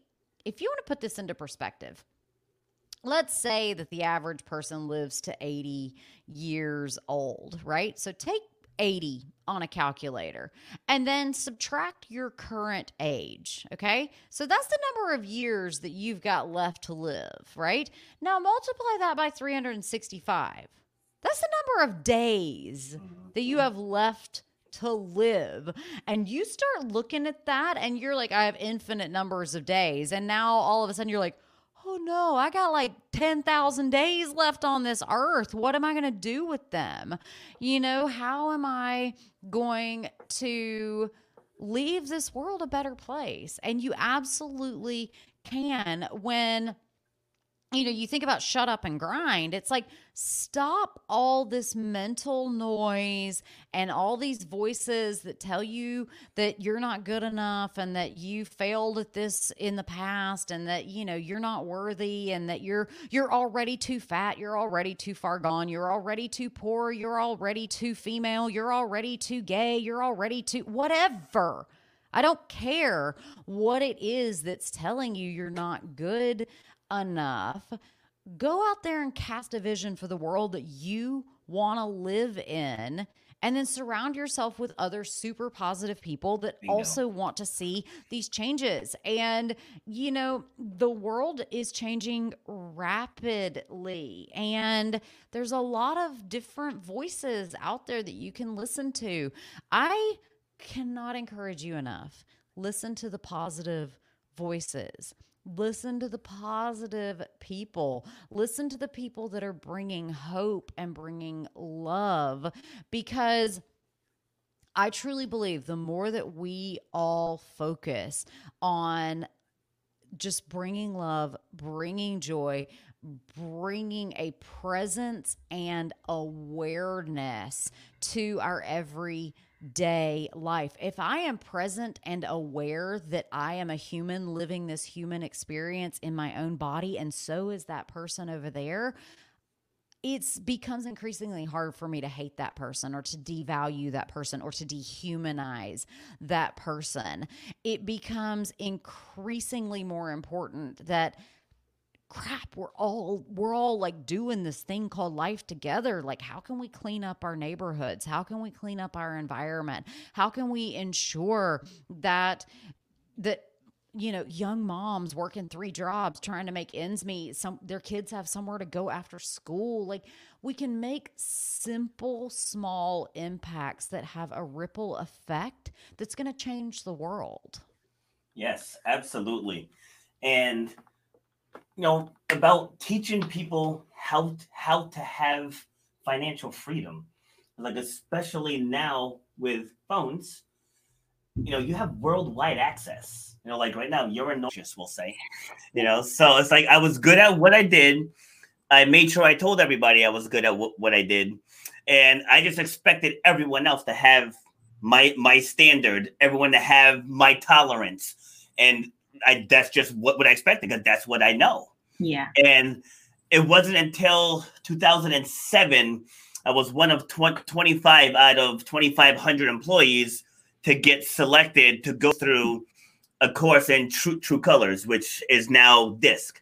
if you want to put this into perspective, let's say that the average person lives to 80 years old, right? So take 80 on a calculator and then subtract your current age. Okay. So that's the number of years that you've got left to live, right? Now multiply that by 365. That's the number of days that you have left to live. And you start looking at that and you're like, I have infinite numbers of days. And now all of a sudden you're like, oh no, I got like 10,000 days left on this earth. What am I going to do with them? You know, how am I going to leave this world a better place? And you absolutely can when you know, you think about shut up and grind. It's like stop all this mental noise and all these voices that tell you that you're not good enough and that you failed at this in the past and that you know you're not worthy and that you're you're already too fat, you're already too far gone, you're already too poor, you're already too female, you're already too gay, you're already too whatever. I don't care what it is that's telling you you're not good enough, go out there and cast a vision for the world that you want to live in and then surround yourself with other super positive people that Bingo. also want to see these changes. And, you know, the world is changing rapidly, and there's a lot of different voices out there that you can listen to. I cannot encourage you enough. Listen to the positive voices. Listen to the positive people. Listen to the people that are bringing hope and bringing love because I truly believe the more that we all focus on just bringing love, bringing joy, bringing a presence and awareness to our every day life. If I am present and aware that I am a human living this human experience in my own body, and so is that person over there, it becomes increasingly hard for me to hate that person or to devalue that person or to dehumanize that person. It becomes increasingly more important that crap we're all we're all like doing this thing called life together. Like how can we clean up our neighborhoods? How can we clean up our environment? How can we ensure that that you know young moms working three jobs trying to make ends meet some their kids have somewhere to go after school? Like we can make simple small impacts that have a ripple effect that's going to change the world. Yes absolutely. And you know about teaching people how how to have financial freedom. Like especially now with phones you know you have worldwide access. You know like right now you're a noxious we'll say. You know so it's like i was good at what i did. I made sure i told everybody i was good at w- what i did. And i just expected everyone else to have my my standard everyone to have my tolerance. And I that's just what, what I expected because that's what I know. Yeah. And it wasn't until 2007 I was one of 20, 25 out of 2,500 employees to get selected to go through a course in True True Colors, which is now DISC.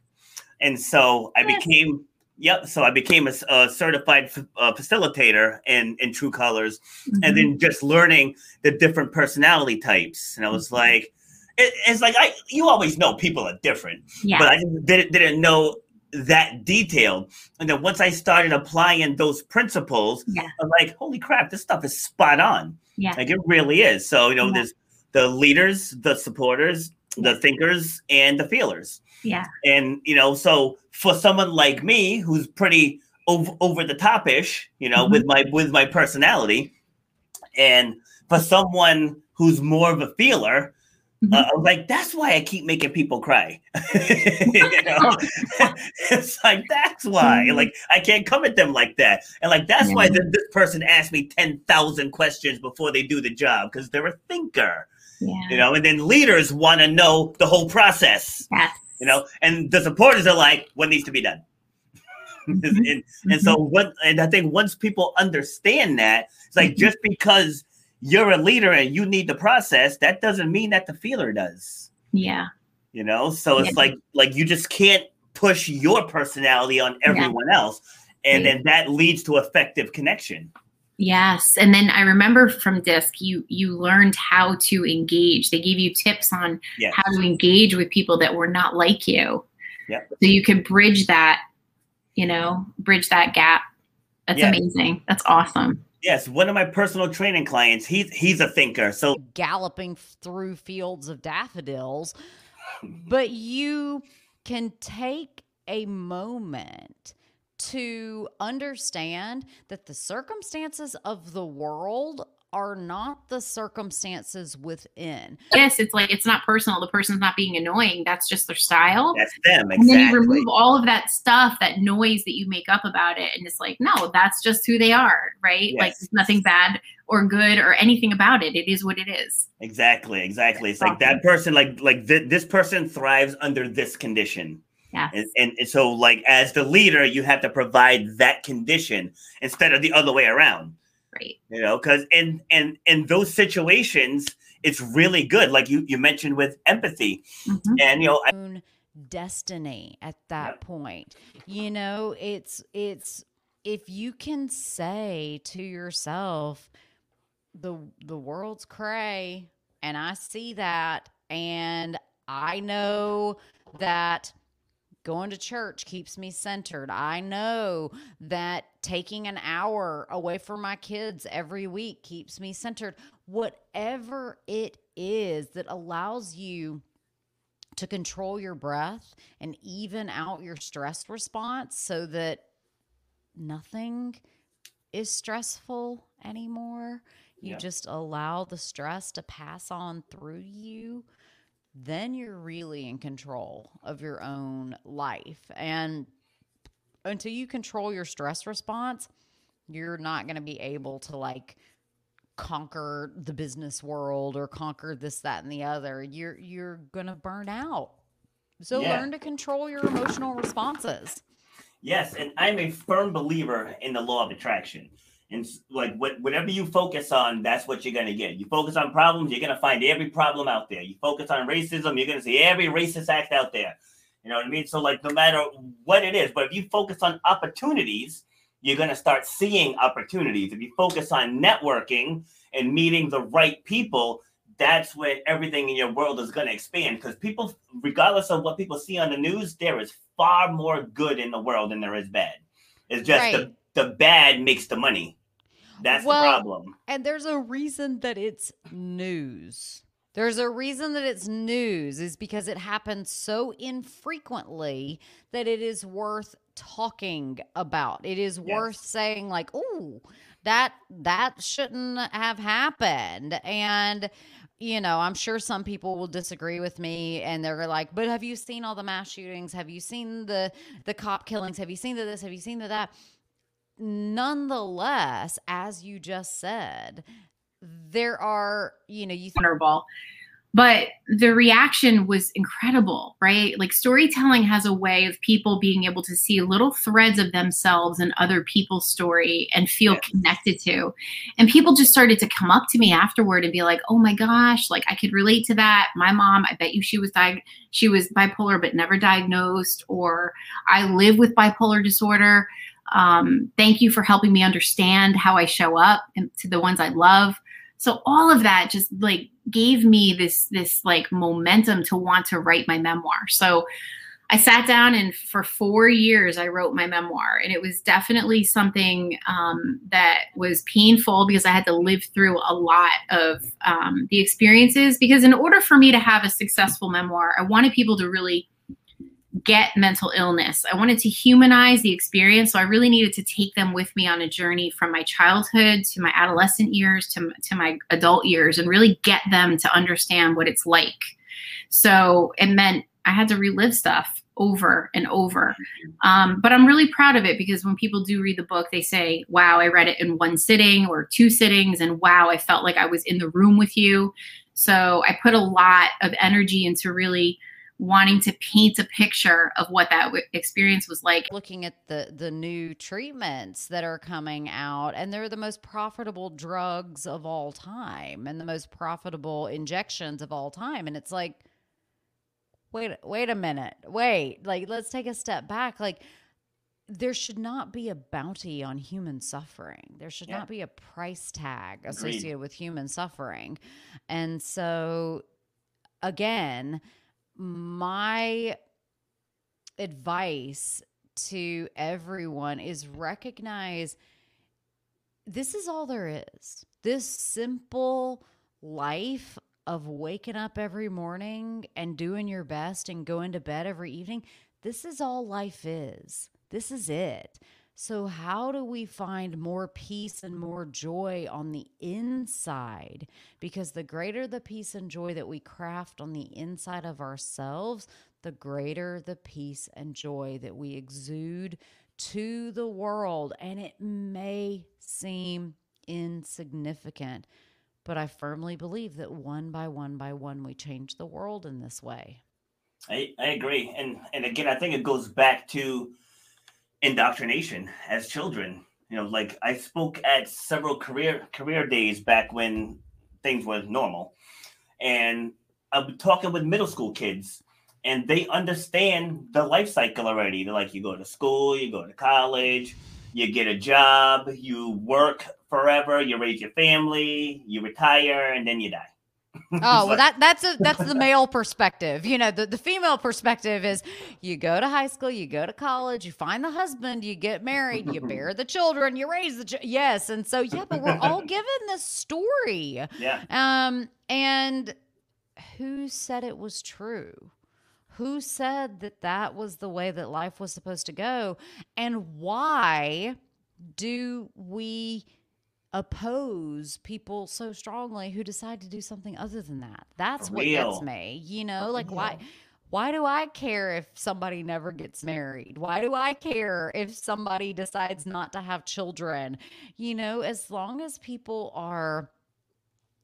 And so I became Yep. So I became a, a certified f- uh, facilitator in in True Colors, mm-hmm. and then just learning the different personality types. And I was mm-hmm. like, it, it's like I you always know people are different, yeah. but I didn't didn't know that detailed. And then once I started applying those principles, yeah. I'm like, holy crap, this stuff is spot on. Yeah. Like it really is. So, you know, yeah. there's the leaders, the supporters, the thinkers, and the feelers. Yeah. And, you know, so for someone like me who's pretty over, over the top ish, you know, mm-hmm. with my with my personality, and for someone who's more of a feeler, Mm-hmm. Uh, I was like, that's why I keep making people cry. *laughs* *laughs* it's like that's why. Mm-hmm. Like I can't come at them like that, and like that's why this person asked me ten thousand questions before they do the job because they're a thinker. Yeah. You know, and then leaders want to know the whole process. Yes you know, and the supporters are like, what needs to be done? *laughs* Mm-hmm. and, and so mm-hmm. what and I think once people understand that, it's like mm-hmm. just because you're a leader and you need the process, that doesn't mean that the feeler does. Yeah. You know, so it's yeah. like like you just can't push your personality on everyone yeah. else. And then that leads to effective connection. Yes, and then I remember from DISC, you you learned how to engage. They gave you tips on yes. how to engage with people that were not like you. Yeah. So you could bridge that, you know, bridge that gap. That's amazing. That's awesome. Yes, one of my personal training clients, he's he's a thinker. So galloping through fields of daffodils, *laughs* but you can take a moment to understand that the circumstances of the world are not the circumstances within. Yes, it's like it's not personal. The person's not being annoying. That's just their style. That's them. Exactly. And then you remove all of that stuff, that noise that you make up about it, and it's like, no, that's just who they are, right? Yes. Like nothing bad or good or anything about it. It is what it is. Exactly. Exactly. It's awesome. like that person, like like th- this person thrives under this condition. Yeah. And, and, and so, like, as the leader, you have to provide that condition instead of the other way around. Right. You know, because in in in those situations, it's really good. Like you you mentioned with empathy, mm-hmm. and you know. I- destiny at that yep. point you know it's it's if you can say to yourself the the world's cray and i see that and i know that going to church keeps me centered. I know that taking an hour away from my kids every week keeps me centered. Whatever it is that allows you to control your breath and even out your stress response so that nothing is stressful anymore. You yeah. just allow the stress to pass on through you then you're really in control of your own life. And until you control your stress response, you're not going to be able to like conquer the business world or conquer this that and the other. You're you're going to burn out. So yeah. learn to control your emotional responses. Yes, and I'm a firm believer in the law of attraction. And like what, whatever you focus on, that's what you're gonna get. You focus on problems, you're gonna find every problem out there. You focus on racism, you're gonna see every racist act out there. You know what I mean? So like no matter what it is, but if you focus on opportunities, you're gonna start seeing opportunities. If you focus on networking and meeting the right people, that's when everything in your world is going to expand because people regardless of what people see on the news there is far more good in the world than there is bad it's just right. the, the bad makes the money that's well, the problem. And there's a reason that it's news. There's a reason that it's news is because it happens so infrequently that it is worth talking about. It is yes. worth saying like, "Oh, that that shouldn't have happened." And you know, I'm sure some people will disagree with me and they're like, "But have you seen all the mass shootings? Have you seen the the cop killings? Have you seen the this? Have you seen the that?" Nonetheless, as you just said, there are, you know, you vulnerable. but the reaction was incredible, right? Like storytelling has a way of people being able to see little threads of themselves in other people's story and feel yes. connected to. And people just started to come up to me afterward and be like, "Oh my gosh, like I could relate to that. My mom, I bet you she was diag- she was bipolar but never diagnosed or I live with bipolar disorder. Um, thank you for helping me understand how I show up to the ones I love." So all of that just like gave me this this like momentum to want to write my memoir. So I sat down and for four years I wrote my memoir, and it was definitely something um, that was painful because I had to live through a lot of um, the experiences. Because in order for me to have a successful memoir, I wanted people to really get mental illness. I wanted to humanize the experience. So I really needed to take them with me on a journey from my childhood to my adolescent years to, to my adult years and really get them to understand what it's like. So it meant I had to relive stuff over and over. Um, but I'm really proud of it because when people do read the book, they say, wow, I read it in one sitting or two sittings. And wow, I felt like I was in the room with you. So I put a lot of energy into really wanting to paint a picture of what that w- experience was like looking at the the new treatments that are coming out and they're the most profitable drugs of all time and the most profitable injections of all time and it's like wait wait a minute wait like let's take a step back like there should not be a bounty on human suffering. There should yeah. not be a price tag associated Agreed. with human suffering. And so, again, my advice to everyone is recognize this is all there is. This simple life of waking up every morning and doing your best and going to bed every evening, this is all life is. This is it. So, how do we find more peace and more joy on the inside? Because the greater the peace and joy that we craft on the inside of ourselves, the greater the peace and joy that we exude to the world. And it may seem insignificant, but I firmly believe that one by one by one, we change the world in this way. I, I agree. And, and again, I think it goes back to indoctrination as children. You know, like I spoke at several career career days back when things were normal, and I'm talking with middle school kids, and they understand the life cycle already. They're like, you go to school, you go to college, you get a job, you work forever, you raise your family, you retire, and then you die. *laughs* Oh, well, that that's a that's the male perspective. You know, the, the female perspective is you go to high school, you go to college, you find the husband, you get married, you *laughs* bear the children, you raise the ch- yes, and so yeah, but we're all *laughs* given this story. Yeah. Um, and who said it was true? Who said that that was the way that life was supposed to go? And why do we? Oppose people so strongly who decide to do something other than that. That's what gets me. You know, For like real. why why do I care if somebody never gets married? Why do I care if somebody decides not to have children? You know, as long as people are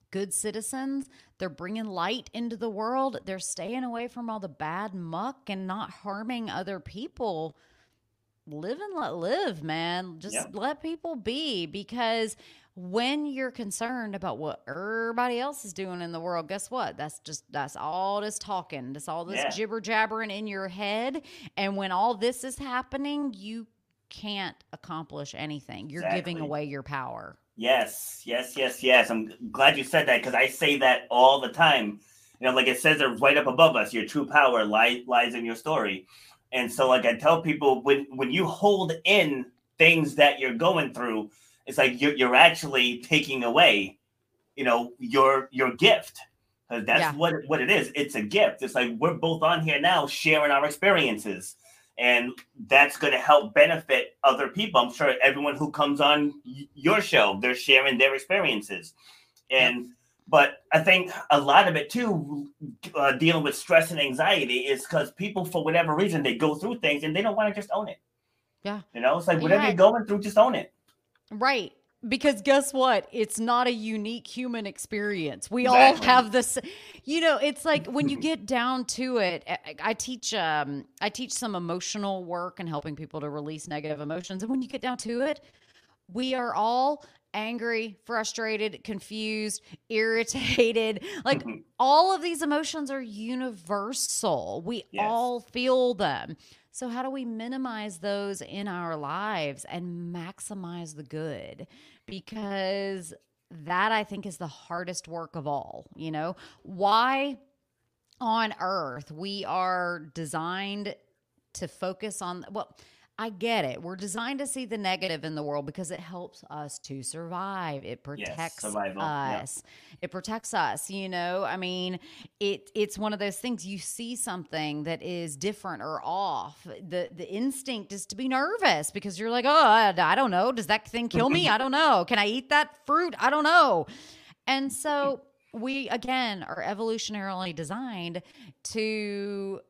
good citizens, they're bringing light into the world, they're staying away from all the bad muck and not harming other people live and let live, man. Just let people be because when you're concerned about what everybody else is doing in the world, guess what? That's just that's all this talking. That's all this yeah. jibber jabbering in your head. And when all this is happening, you can't accomplish anything. You're exactly. giving away your power. Yes, yes, yes, yes. I'm glad you said that because I say that all the time. You know, like it says it right up above us. Your true power lies lies in your story. And so, like I tell people, when when you hold in things that you're going through, it's like you're you're actually taking away, you know, your your gift. Because that's yeah. what what it is. It's a gift. It's like we're both on here now sharing our experiences, and that's going to help benefit other people. I'm sure everyone who comes on your show, they're sharing their experiences, and but I think a lot of it too, uh, dealing with stress and anxiety, is because people, for whatever reason, they go through things and they don't want to just own it. Yeah. You know, it's like whatever yeah. you're going through, just own it. Right. because guess what? It's not a unique human experience. We all have this. You know, it's like when you *laughs* get down to it. I- I teach. Um, I teach some emotional work and helping people to release negative emotions. And when you get down to it, we are all angry, frustrated, confused, *laughs* irritated. Like mm-hmm. all of these emotions are universal. We Yes. all feel them. So, how do we minimize those in our lives and maximize the good? Because that I think is the hardest work of all. You know, why on earth we are designed to focus on, well, I get it. We're designed to see the negative in the world because it helps us to survive. It protects yeah. us. It protects us, you know? I mean, it it's one of those things you see something that is different or off. The the instinct is to be nervous because you're like, "Oh, I, I don't know. Does that thing kill me? *laughs* I don't know. Can I eat that fruit? I don't know." And so mm. we again are evolutionarily designed to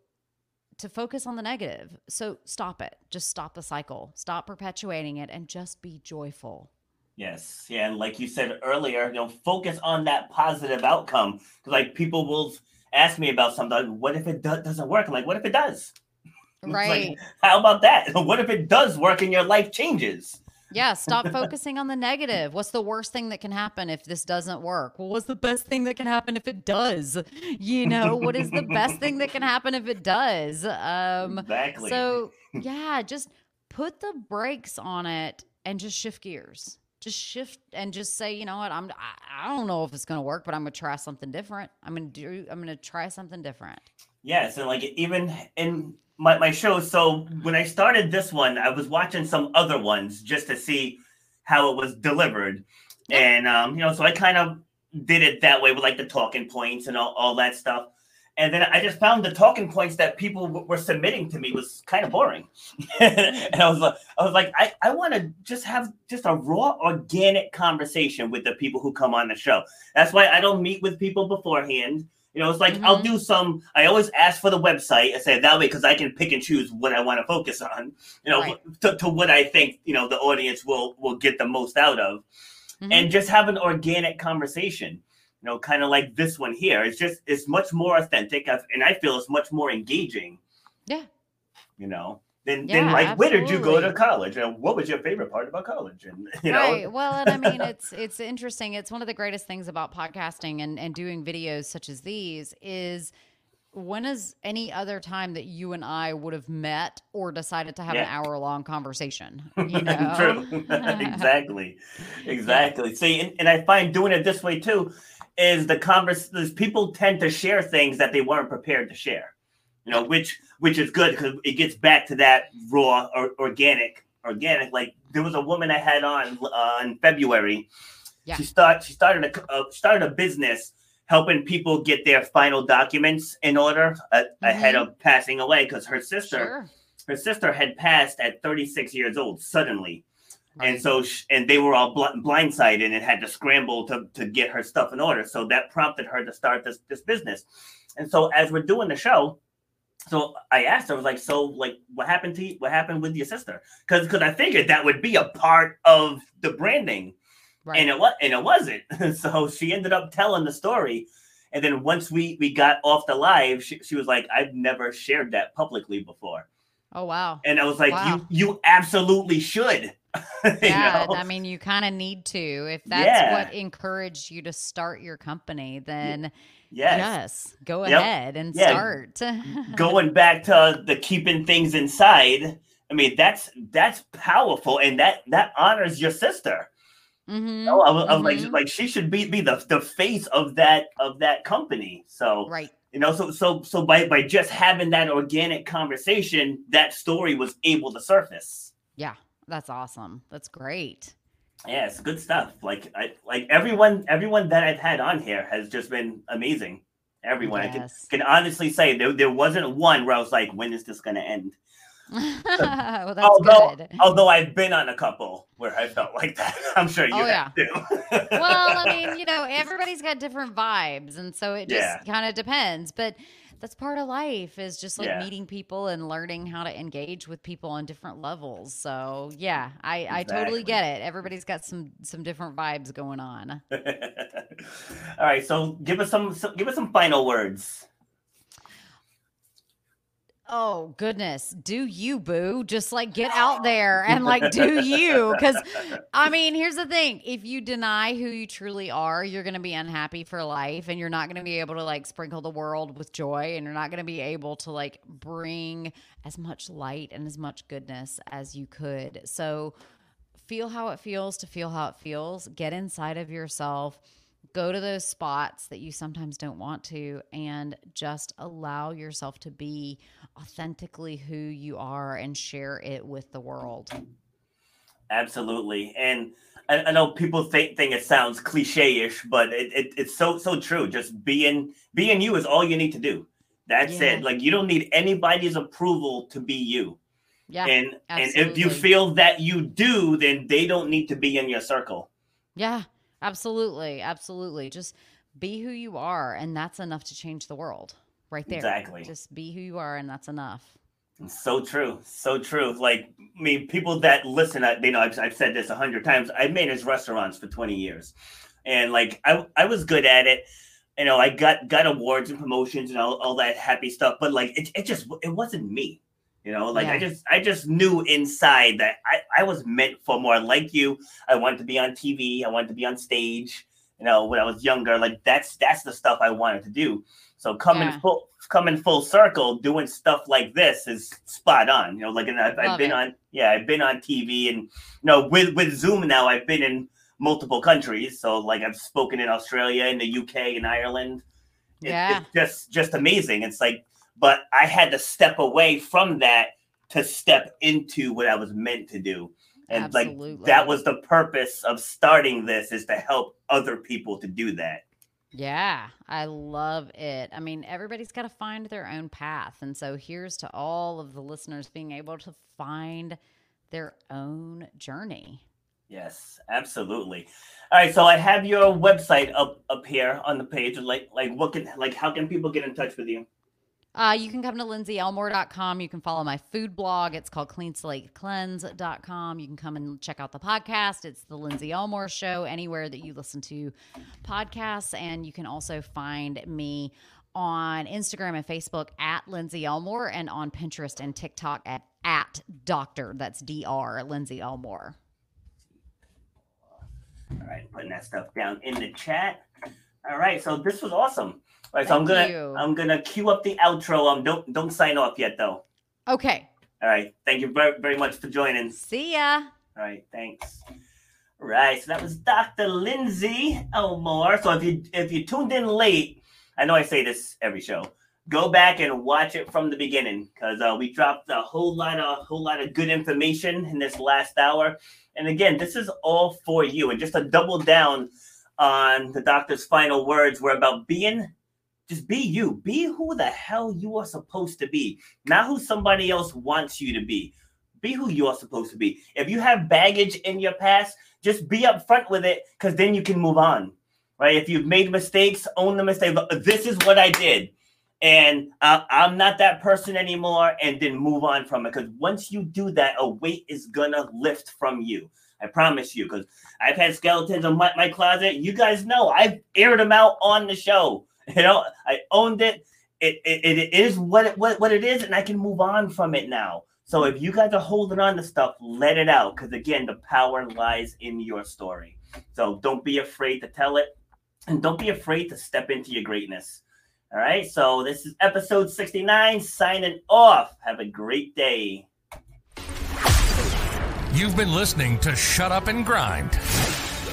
to focus on the negative. So stop it. Just stop the cycle. Stop perpetuating it and just be joyful. Yes, yeah, and like you said earlier, you know, focus on that positive outcome. Because like people will ask me about something. Like, what if it do- doesn't work? I'm like, what if it does? *laughs* It's like, Right. How about that? *laughs* What if it does work and your life changes? Yeah, stop *laughs* focusing on the negative. What's the worst thing that can happen if this doesn't work? Well, what's the best thing that can happen if it does? You know, what is the best thing that can happen if it does? Um Exactly. so *laughs* yeah, just put the brakes on it and just shift gears. Just shift and just say, you know what, I'm I, I don't know if it's gonna work, but I'm gonna try something different. I'm gonna do I'm gonna try something different. Yes, and like even in my, my show, so when I started this one, I was watching some other ones just to see how it was delivered. And um, you know, so I kind of did it that way with like the talking points and all, all that stuff. And then I just found the talking points that people w- were submitting to me was kind of boring. *laughs* and I was like, I was like, I, I want to just have just a raw, organic conversation with the people who come on the show. That's why I don't meet with people beforehand. You know, it's like I'll Mhm. do some. I always ask for the website and say that way because I can pick and choose what I want to focus on. You know, Right. to, to what I think you know the audience will will get the most out of, Mhm. and just have an organic conversation. You know, kind of like this one here. It's just it's much more authentic, I've- and I feel it's much more engaging. Yeah. You know, than Yeah, than like where did you go to college, and what was your favorite part about college, and *laughs* you know. Right. Well, and I mean, *laughs* it's it's interesting. It's one of the greatest things about podcasting and and doing videos such as these is when is any other time that you and I would have met or decided to have an hour long conversation? *laughs* You know. True. exactly. Exactly. See, and, and I find doing it this way too is the converse. People tend to share things that they weren't prepared to share. You know, which which is good because it gets back to that raw or organic. Organic. Like there was a woman I had on uh, in February. Yeah. She start she started a uh, started a business helping people get their final documents in order uh, ahead of passing away because her sister Sure. her sister had passed at 36 years old suddenly and so sh- and they were all bl- blindsided and had to scramble to, to get her stuff in order so that prompted her to start this this business and so as we're doing the show so i asked her I was like so like what happened to you what happened with your sister because because i figured that would be a part of the branding Right. and it was and it wasn't *laughs* so she ended up telling the story and then once we we got off the live she, she was like i've never shared that publicly before oh wow. and I was like, Wow. you you absolutely should. *laughs* Yeah, know? I mean, you kind of need to. If that's Yeah. what encouraged you to start your company, then yes. yes, go Yep. ahead and Yeah. start. *laughs* Going back to the keeping things inside, I mean that's that's powerful and that that honors your sister. Mhm, You know, I, I mhm. like like she should be be the, the face of that of that company. So right. you know, so so so by by just having that organic conversation, that story was able to surface. Yeah, that's awesome. That's great. Yeah, it's good stuff. Like I like everyone everyone that I've had on here has just been amazing. Everyone. I can, can honestly say there, there wasn't one where I was like, when is this gonna end? *laughs* well, that's although good. although I've been on a couple where I felt like that. *laughs* I'm sure you Oh, have too. well, I mean, *laughs* you know, everybody's got different vibes, and so it just Yeah. kind of depends. But that's part of life is just like Yeah. meeting people and learning how to engage with people on different levels. So yeah, I, I totally get it. Everybody's got some some different vibes going on. *laughs* All right, so give us some, some give us some final words. Oh goodness, do you boo? Just like get out *laughs* there and like do you? Because I mean, here's the thing: if you deny who you truly are, you're going to be unhappy for life, and you're not going to be able to like sprinkle the world with joy, and you're not going to be able to like bring as much light and as much goodness as you could. So feel how it feels to feel how it feels. Get inside of yourself. Go to those spots that you sometimes don't want to and just allow yourself to be authentically who you are and share it with the world. Absolutely, and I, I know people think think it sounds cliche-ish, but it, it, it's so so true. Just being being you is all you need to do. That's Yeah. it. Like you don't need anybody's approval to be you. Yeah. and and if you feel that you do, then they don't need to be in your circle. Yeah, absolutely. Absolutely. Just be who you are and that's enough to change the world. Right there. Exactly. Just be who you are and that's enough. So true, so true. Like, I mean, people that listen, I- they know I've, I've said this a hundred times. I managed restaurants for twenty years, and like, I I was good at it. You know, I got got awards and promotions and all, all that happy stuff. But like, it, it just it wasn't me. You know, like I just I just knew inside that I I was meant for more. Like you, I wanted to be on TV. I wanted to be on stage. You know, when I was younger, like that's that's the stuff I wanted to do. So coming Yeah. full coming full circle, doing stuff like this is spot on. You know, like and I've, I've been it. on yeah, I've been on TV and you know with with Zoom now I've been in multiple countries. So like I've spoken in Australia, in the UK, in Ireland. It- Yeah. It's just just amazing. It's like, but I had to step away from that to step into what I was meant to do. And like that was the purpose of starting this is to help other people to do that. Yeah, I love it. I mean, everybody's got to find their own path. And so here's to all of the listeners being able to find their own journey. Yes, absolutely. All right, so I have your website up up here on the page. Like like what can like how can people get in touch with you? Uh, you can come to lindseyelmore.com. You can follow my food blog. It's called cleanslatekcleanse.com. You can come and check out the podcast. It's the Lindsey Elmore Show, anywhere that you listen to podcasts. And you can also find me on Instagram and Facebook at Lindsey Elmore and on Pinterest and TikTok at, at Doctor. That's DR, Lindsey Elmore. All right, putting that stuff down in the chat. All right, so this was awesome. All right, so I'm gonna you. I'm gonna cue up the outro. Um, don't don't sign off yet though. Okay. All right, thank you very very much for joining. See ya. All right, thanks. All right, so that was Dr. Lindsey Elmore. So if you if you tuned in late, I know I say this every show. Go back and watch it from the beginning because uh, we dropped a whole lot of whole lot of good information in this last hour. And again, this is all for you. And just to double down on the doctor's final words, were about being just be you. Be who the hell you are supposed to be, not who somebody else wants you to be be who you are supposed to be. If you have baggage in your past, just be upfront with it because then you can move on. Right? If you've made mistakes, own the mistake. This is what I did. And uh, I'm not that person anymore, and then move on from it. Because once you do that, a weight is gonna lift from you. I promise you. Because I've had skeletons in my, my closet. You guys know I've aired them out on the show. You know, I owned it. It, it, it is what it, what, what it is, and I can move on from it now. So if you guys are holding on to stuff, let it out because again, the power lies in your story. So don't be afraid to tell it, and don't be afraid to step into your greatness. All right. So this is episode 69, signing off. Have a great day. You've been listening to Shut Up and Grind.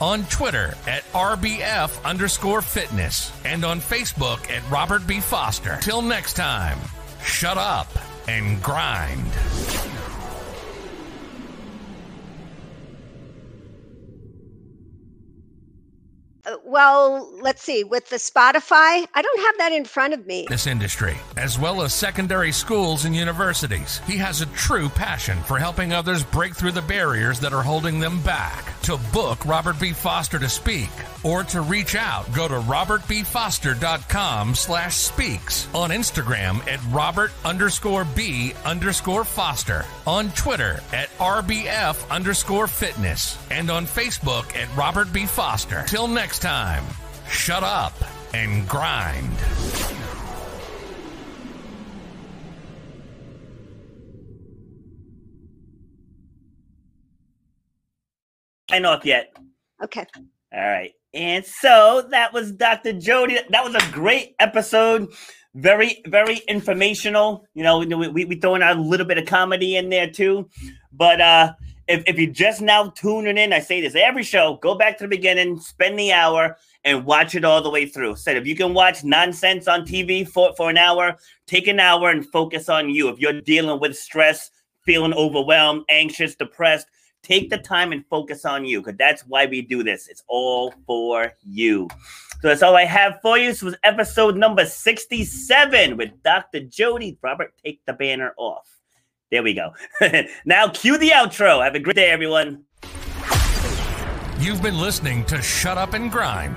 On Twitter at RBF underscore fitness. And on Facebook at Robert B. Foster. Till next time, shut up and grind. Uh, well, let's see. With the Spotify, I don't have that in front of me. This industry, as well as secondary schools and universities. He has a true passion for helping others break through the barriers that are holding them back. To book Robert B. Foster to speak or to reach out, go to robertbfoster.com slash speaks. On Instagram at Robert underscore B underscore Foster. On Twitter at RBF underscore fitness. And on Facebook at Robert B. Foster. Till next time, shut up and grind. Sign off yet. Okay. All right. And so that was Dr. Jody. That was a great episode. Very, very informational. You know, we, we throwing out a little bit of comedy in there too. But uh if, if you're just now tuning in, I say this every show, go back to the beginning, spend the hour, and watch it all the way through. Said if you can watch nonsense on TV for, for an hour, take an hour and focus on you. If you're dealing with stress, feeling overwhelmed, anxious, depressed, take the time and focus on you because that's why we do this. It's all for you. So that's all I have for you. This was episode number 67 with Dr. Jody. Robert, take the banner off. There we go. *laughs* now cue the outro. Have a great day, everyone. You've been listening to Shut Up and Grind.